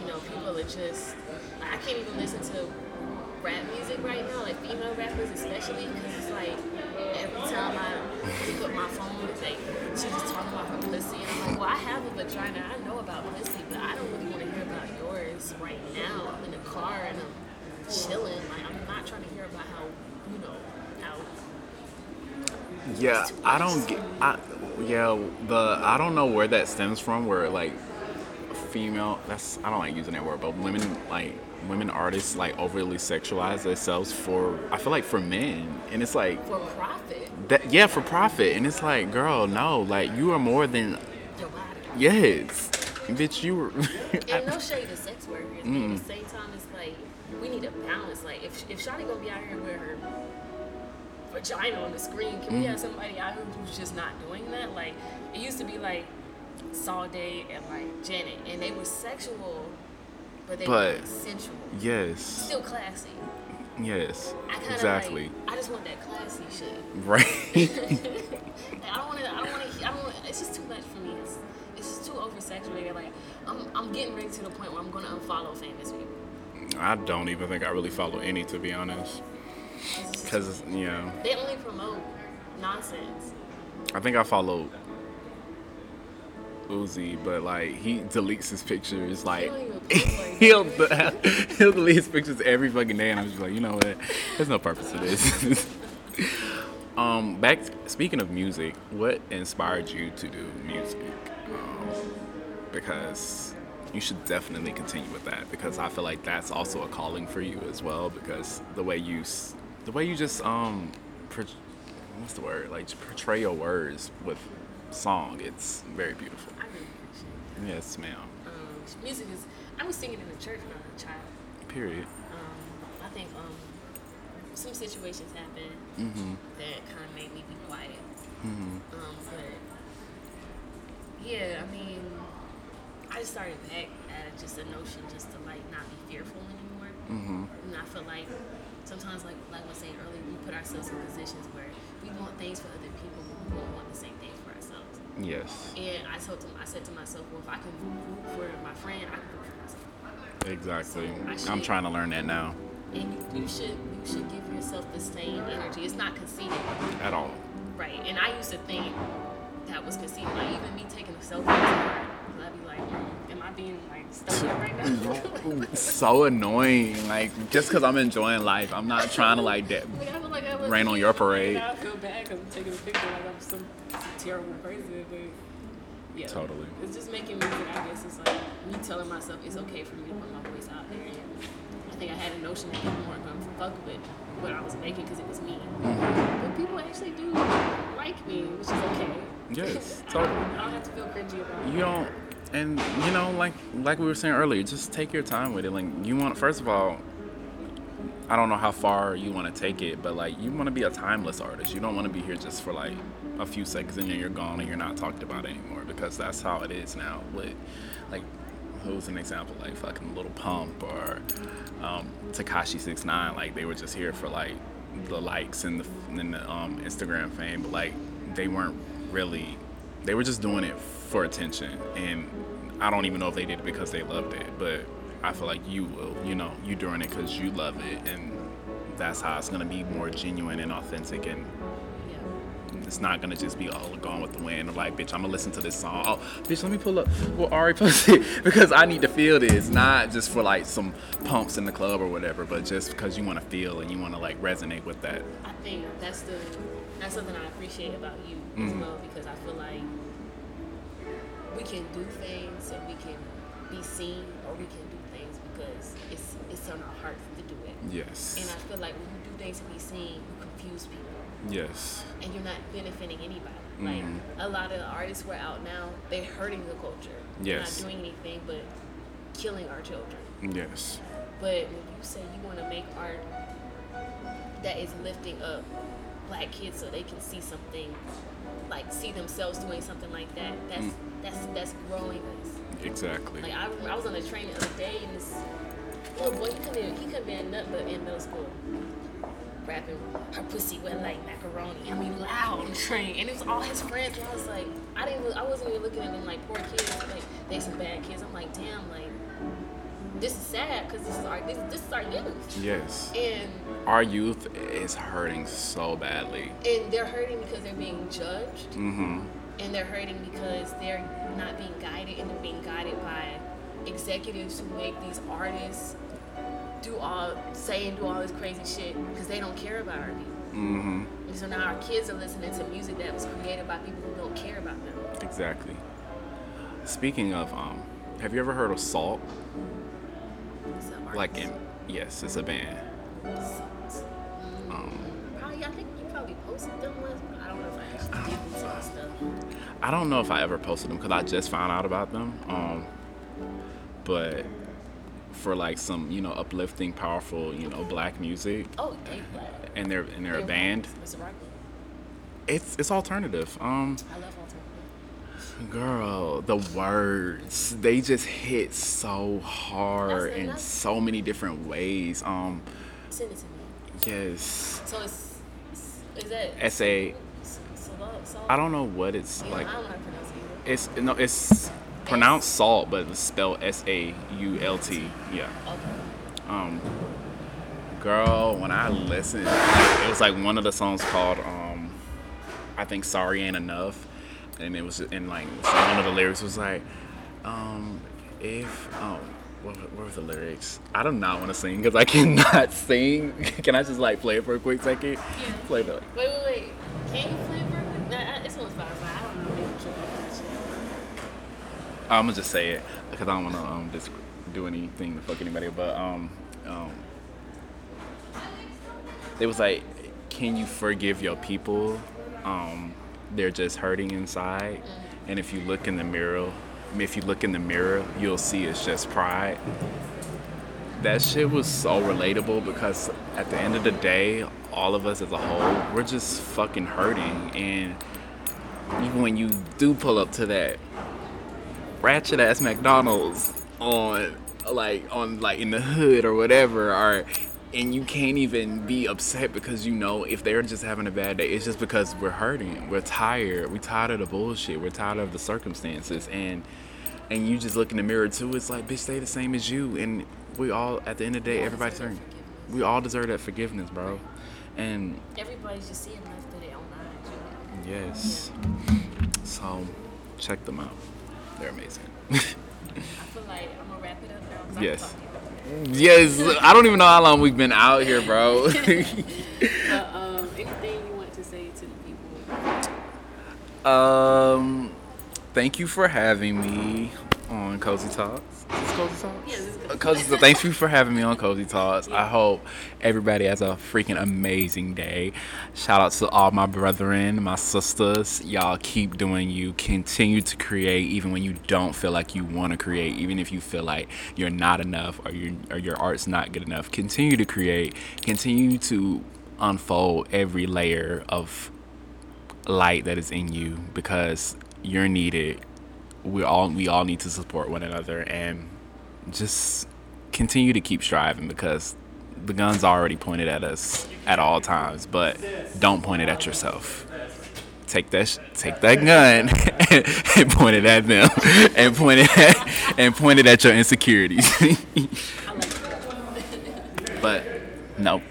You know, people are just. I can't even listen to rap music right now, like female rappers especially, because it's like every time I pick up my phone, it's like she's just talking about her pussy, and I'm like, well, I have a vagina, I know about pussy, but I don't really want to hear about yours right now. I'm in the car and I'm chilling. Like I'm not trying to hear about how you know how. Yeah, I don't get. I yeah, the I don't know where that stems from. Where like female, that's I don't like using that word, but women like women artists like overly sexualize themselves for I feel like for men, and it's like For profit, that yeah for profit, and it's like girl, no, like you are more than your body. yes, bitch, you were. [LAUGHS] And no [LAUGHS] shade to sex workers, but at the mm. same time, it's like we need a balance. Like if if Shawty gonna be out here with her vagina on the screen, can we mm. have somebody out here who's just not doing that? Like it used to be like Sade and like Janet, and they were sexual, but they But- were sensual, yes, still classy. Yes. I Exactly. like. I just want that classy shit. Right. [LAUGHS] Like, I don't want to. I don't want to. I don't. Wanna, it's just too much for me. It's, it's just too oversaturated. Like I'm. I'm getting ready to the point where I'm gonna unfollow famous people. I don't even think I really follow any, to be honest. Because, you know, they only promote nonsense. I think I follow Uzi, but like he deletes his pictures like don't even post like he'll he'll delete his pictures every fucking day, and I'm just like, you know what? There's no purpose to this. [LAUGHS] um, back speaking of music, what inspired you to do music? Um, because you should definitely continue with that because I feel like that's also a calling for you as well because the way you s- the way you just um pro- what's the word like portray your words with song it's very beautiful I really appreciate it. yes ma'am Um, music is. I was singing in the church when I was a child. period Um, I think um, some situations happened mm-hmm that kind of made me be quiet. mm-hmm Um, but yeah, I mean, I just started back at just a notion just to like not be fearful anymore. mm-hmm And I feel like sometimes, like like I was saying earlier, we put ourselves in positions where we want things for other people, but we don't want the same ourselves. Yes And I told to, I said to myself, well, if I can root for my friend, I can root for myself. exactly I i'm trying to learn that now And you, you should you should give yourself the same energy. It's not conceited. at all Right. And I used to think that was conceited. Like even me taking a selfie like, am I being like right now? [LAUGHS] so annoying like just because i'm enjoying life i'm not trying to like that [LAUGHS] Like, I like I Rain on your parade. I feel bad because I'm taking a picture like I'm some, some terrible person, but yeah. Totally. It's just making music. I guess it's like me telling myself it's okay for me to put my voice out there. And I think I had a notion that people weren't going to fuck with what I was making because it was me. Mm-hmm. But people actually do like me, which is okay. Yes, [LAUGHS] I, don't, totally. I don't have to feel cringy about it. you don't and you know like like we were saying earlier just take your time with it. Like you want first of all i don't know how far you want to take it but like you want to be a timeless artist. You don't want to be here just for like a few seconds and then you're gone and you're not talked about anymore because that's how it is now with like who's an example? Like fucking Lil Pump or um Tekashi 69 like they were just here for like the likes and the, and the um, instagram fame but like they weren't really they were just doing it for attention and i don't even know if they did it because they loved it but i feel like you will you know you doing it because you love it and that's how it's going to be more genuine and authentic and it's not gonna just be all gone with the wind. Like, bitch, I'm gonna listen to this song. Oh, bitch, let me pull up what Ari [LAUGHS] posted because I need to feel this. Not just for like some pumps in the club or whatever, but just because you want to feel and you want to like resonate with that. I think that's the that's something I appreciate about you as Mhm. well because I feel like we can do things and we can be seen or we can do things because it's it's on our hearts to do it. Yes. And I feel like when you do things to be seen, you confuse people Yes. and you're not benefiting anybody. Like Mhm. a lot of the artists who are out now, they're hurting the culture. They're Yes. not doing anything but killing our children. Yes. But when you say you want to make art that is lifting up black kids so they can see something, like see themselves doing something like that, that's Mm. that's that's growing us. Exactly. Like I, I was on a train the other day and this little boy he couldn't he couldn't be nothing but in middle school. Rapping her pussy wet like macaroni. I mean loud on the train. And it was all his friends and I was like I didn't I wasn't even looking at them like poor kids, like they some bad kids. I'm like, damn, like this is sad because this is our this, this is our youth. yes. And Our youth is hurting so badly. and they're hurting because they're being judged Mm-hmm. and they're hurting because they're not being guided and they're being guided by executives who make these artists do all say and do all this crazy shit because they don't care about our people. Mm-hmm. And so now our kids are listening to music that was created by people who don't care about them. Exactly. Speaking of, um, have you ever heard of SAULT? Like in yes, it's a band. Um, probably, I think you probably posted them once, but I don't know if I actually did [SIGHS] some stuff. I don't know if I ever posted them because I just found out about them. Um, but for like some, you know, uplifting, powerful, you know, black music, Oh, they black. and they're and they're a They're band. It's a band. It's it's alternative. Um, I love. Girl, the words they just hit so hard in so many different ways. Um, Send it to me. Yes. So it's, is that S A. salt? salt? I don't know what it's Yeah, like. I don't know how to pronounce it either. It's no, it's pronounced salt, but it's spelled S A U L T. Yeah. Okay. Um, girl, when I listened, it was like one of the songs called um, I think "Sorry Ain't Enough," and it was and like one of the lyrics was like, um, if um. What, what were the lyrics? I do not want to sing because I cannot [LAUGHS] sing. Can I just like play it for a quick second? Yeah. Play the. Wait, wait, wait. Can you play Berkeley? Nah, I- it's on Spotify. I don't know. Maybe check out that shit. I'm gonna just say it because I don't want to um just do anything to fuck anybody. But um um, it was like, can you forgive your people? Um, they're just hurting inside, mm-hmm. and if you look in the mirror, if you look in the mirror, you'll see it's just pride. That shit was so relatable because at the end of the day, all of us as a whole, we're just fucking hurting, and even when you do pull up to that ratchet ass McDonald's on like on like in the hood or whatever or and you can't even be upset because you know if they're just having a bad day it's just because we're hurting we're tired we're tired of the bullshit we're tired of the circumstances and and you just look in the mirror too it's like bitch they the same as you and we all at the end of the day everybody's hurting we all deserve that forgiveness bro and Everybody's just seeing life through their own eyes. You know? yes so check them out they're amazing [LAUGHS] I feel like I'm gonna wrap it up now. 'cause I Yes. Can talk to Yes, I don't even know how long we've been out here, bro. [LAUGHS] But um, anything you want to say to the people? um, thank you for having me on Cozy Talks. Is Cozy Talks? Yes, it's Uh, Cozy, so thank you for having me on Cozy Talks. I hope everybody has a freaking amazing day. Shout out to all my brethren, my sisters. Y'all keep doing you. Continue to create even when you don't feel like you want to create. Even if you feel like you're not enough or your or your art's not good enough. Continue to create. Continue to unfold every layer of light that is in you because you're needed. We all we all need to support one another and just continue to keep striving because the gun's already pointed at us at all times, but don't point it at yourself. Take that take that gun [LAUGHS] and point it at them and point it at and point it at your insecurities. [LAUGHS] But no.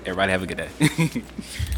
Everybody have a good day. [LAUGHS]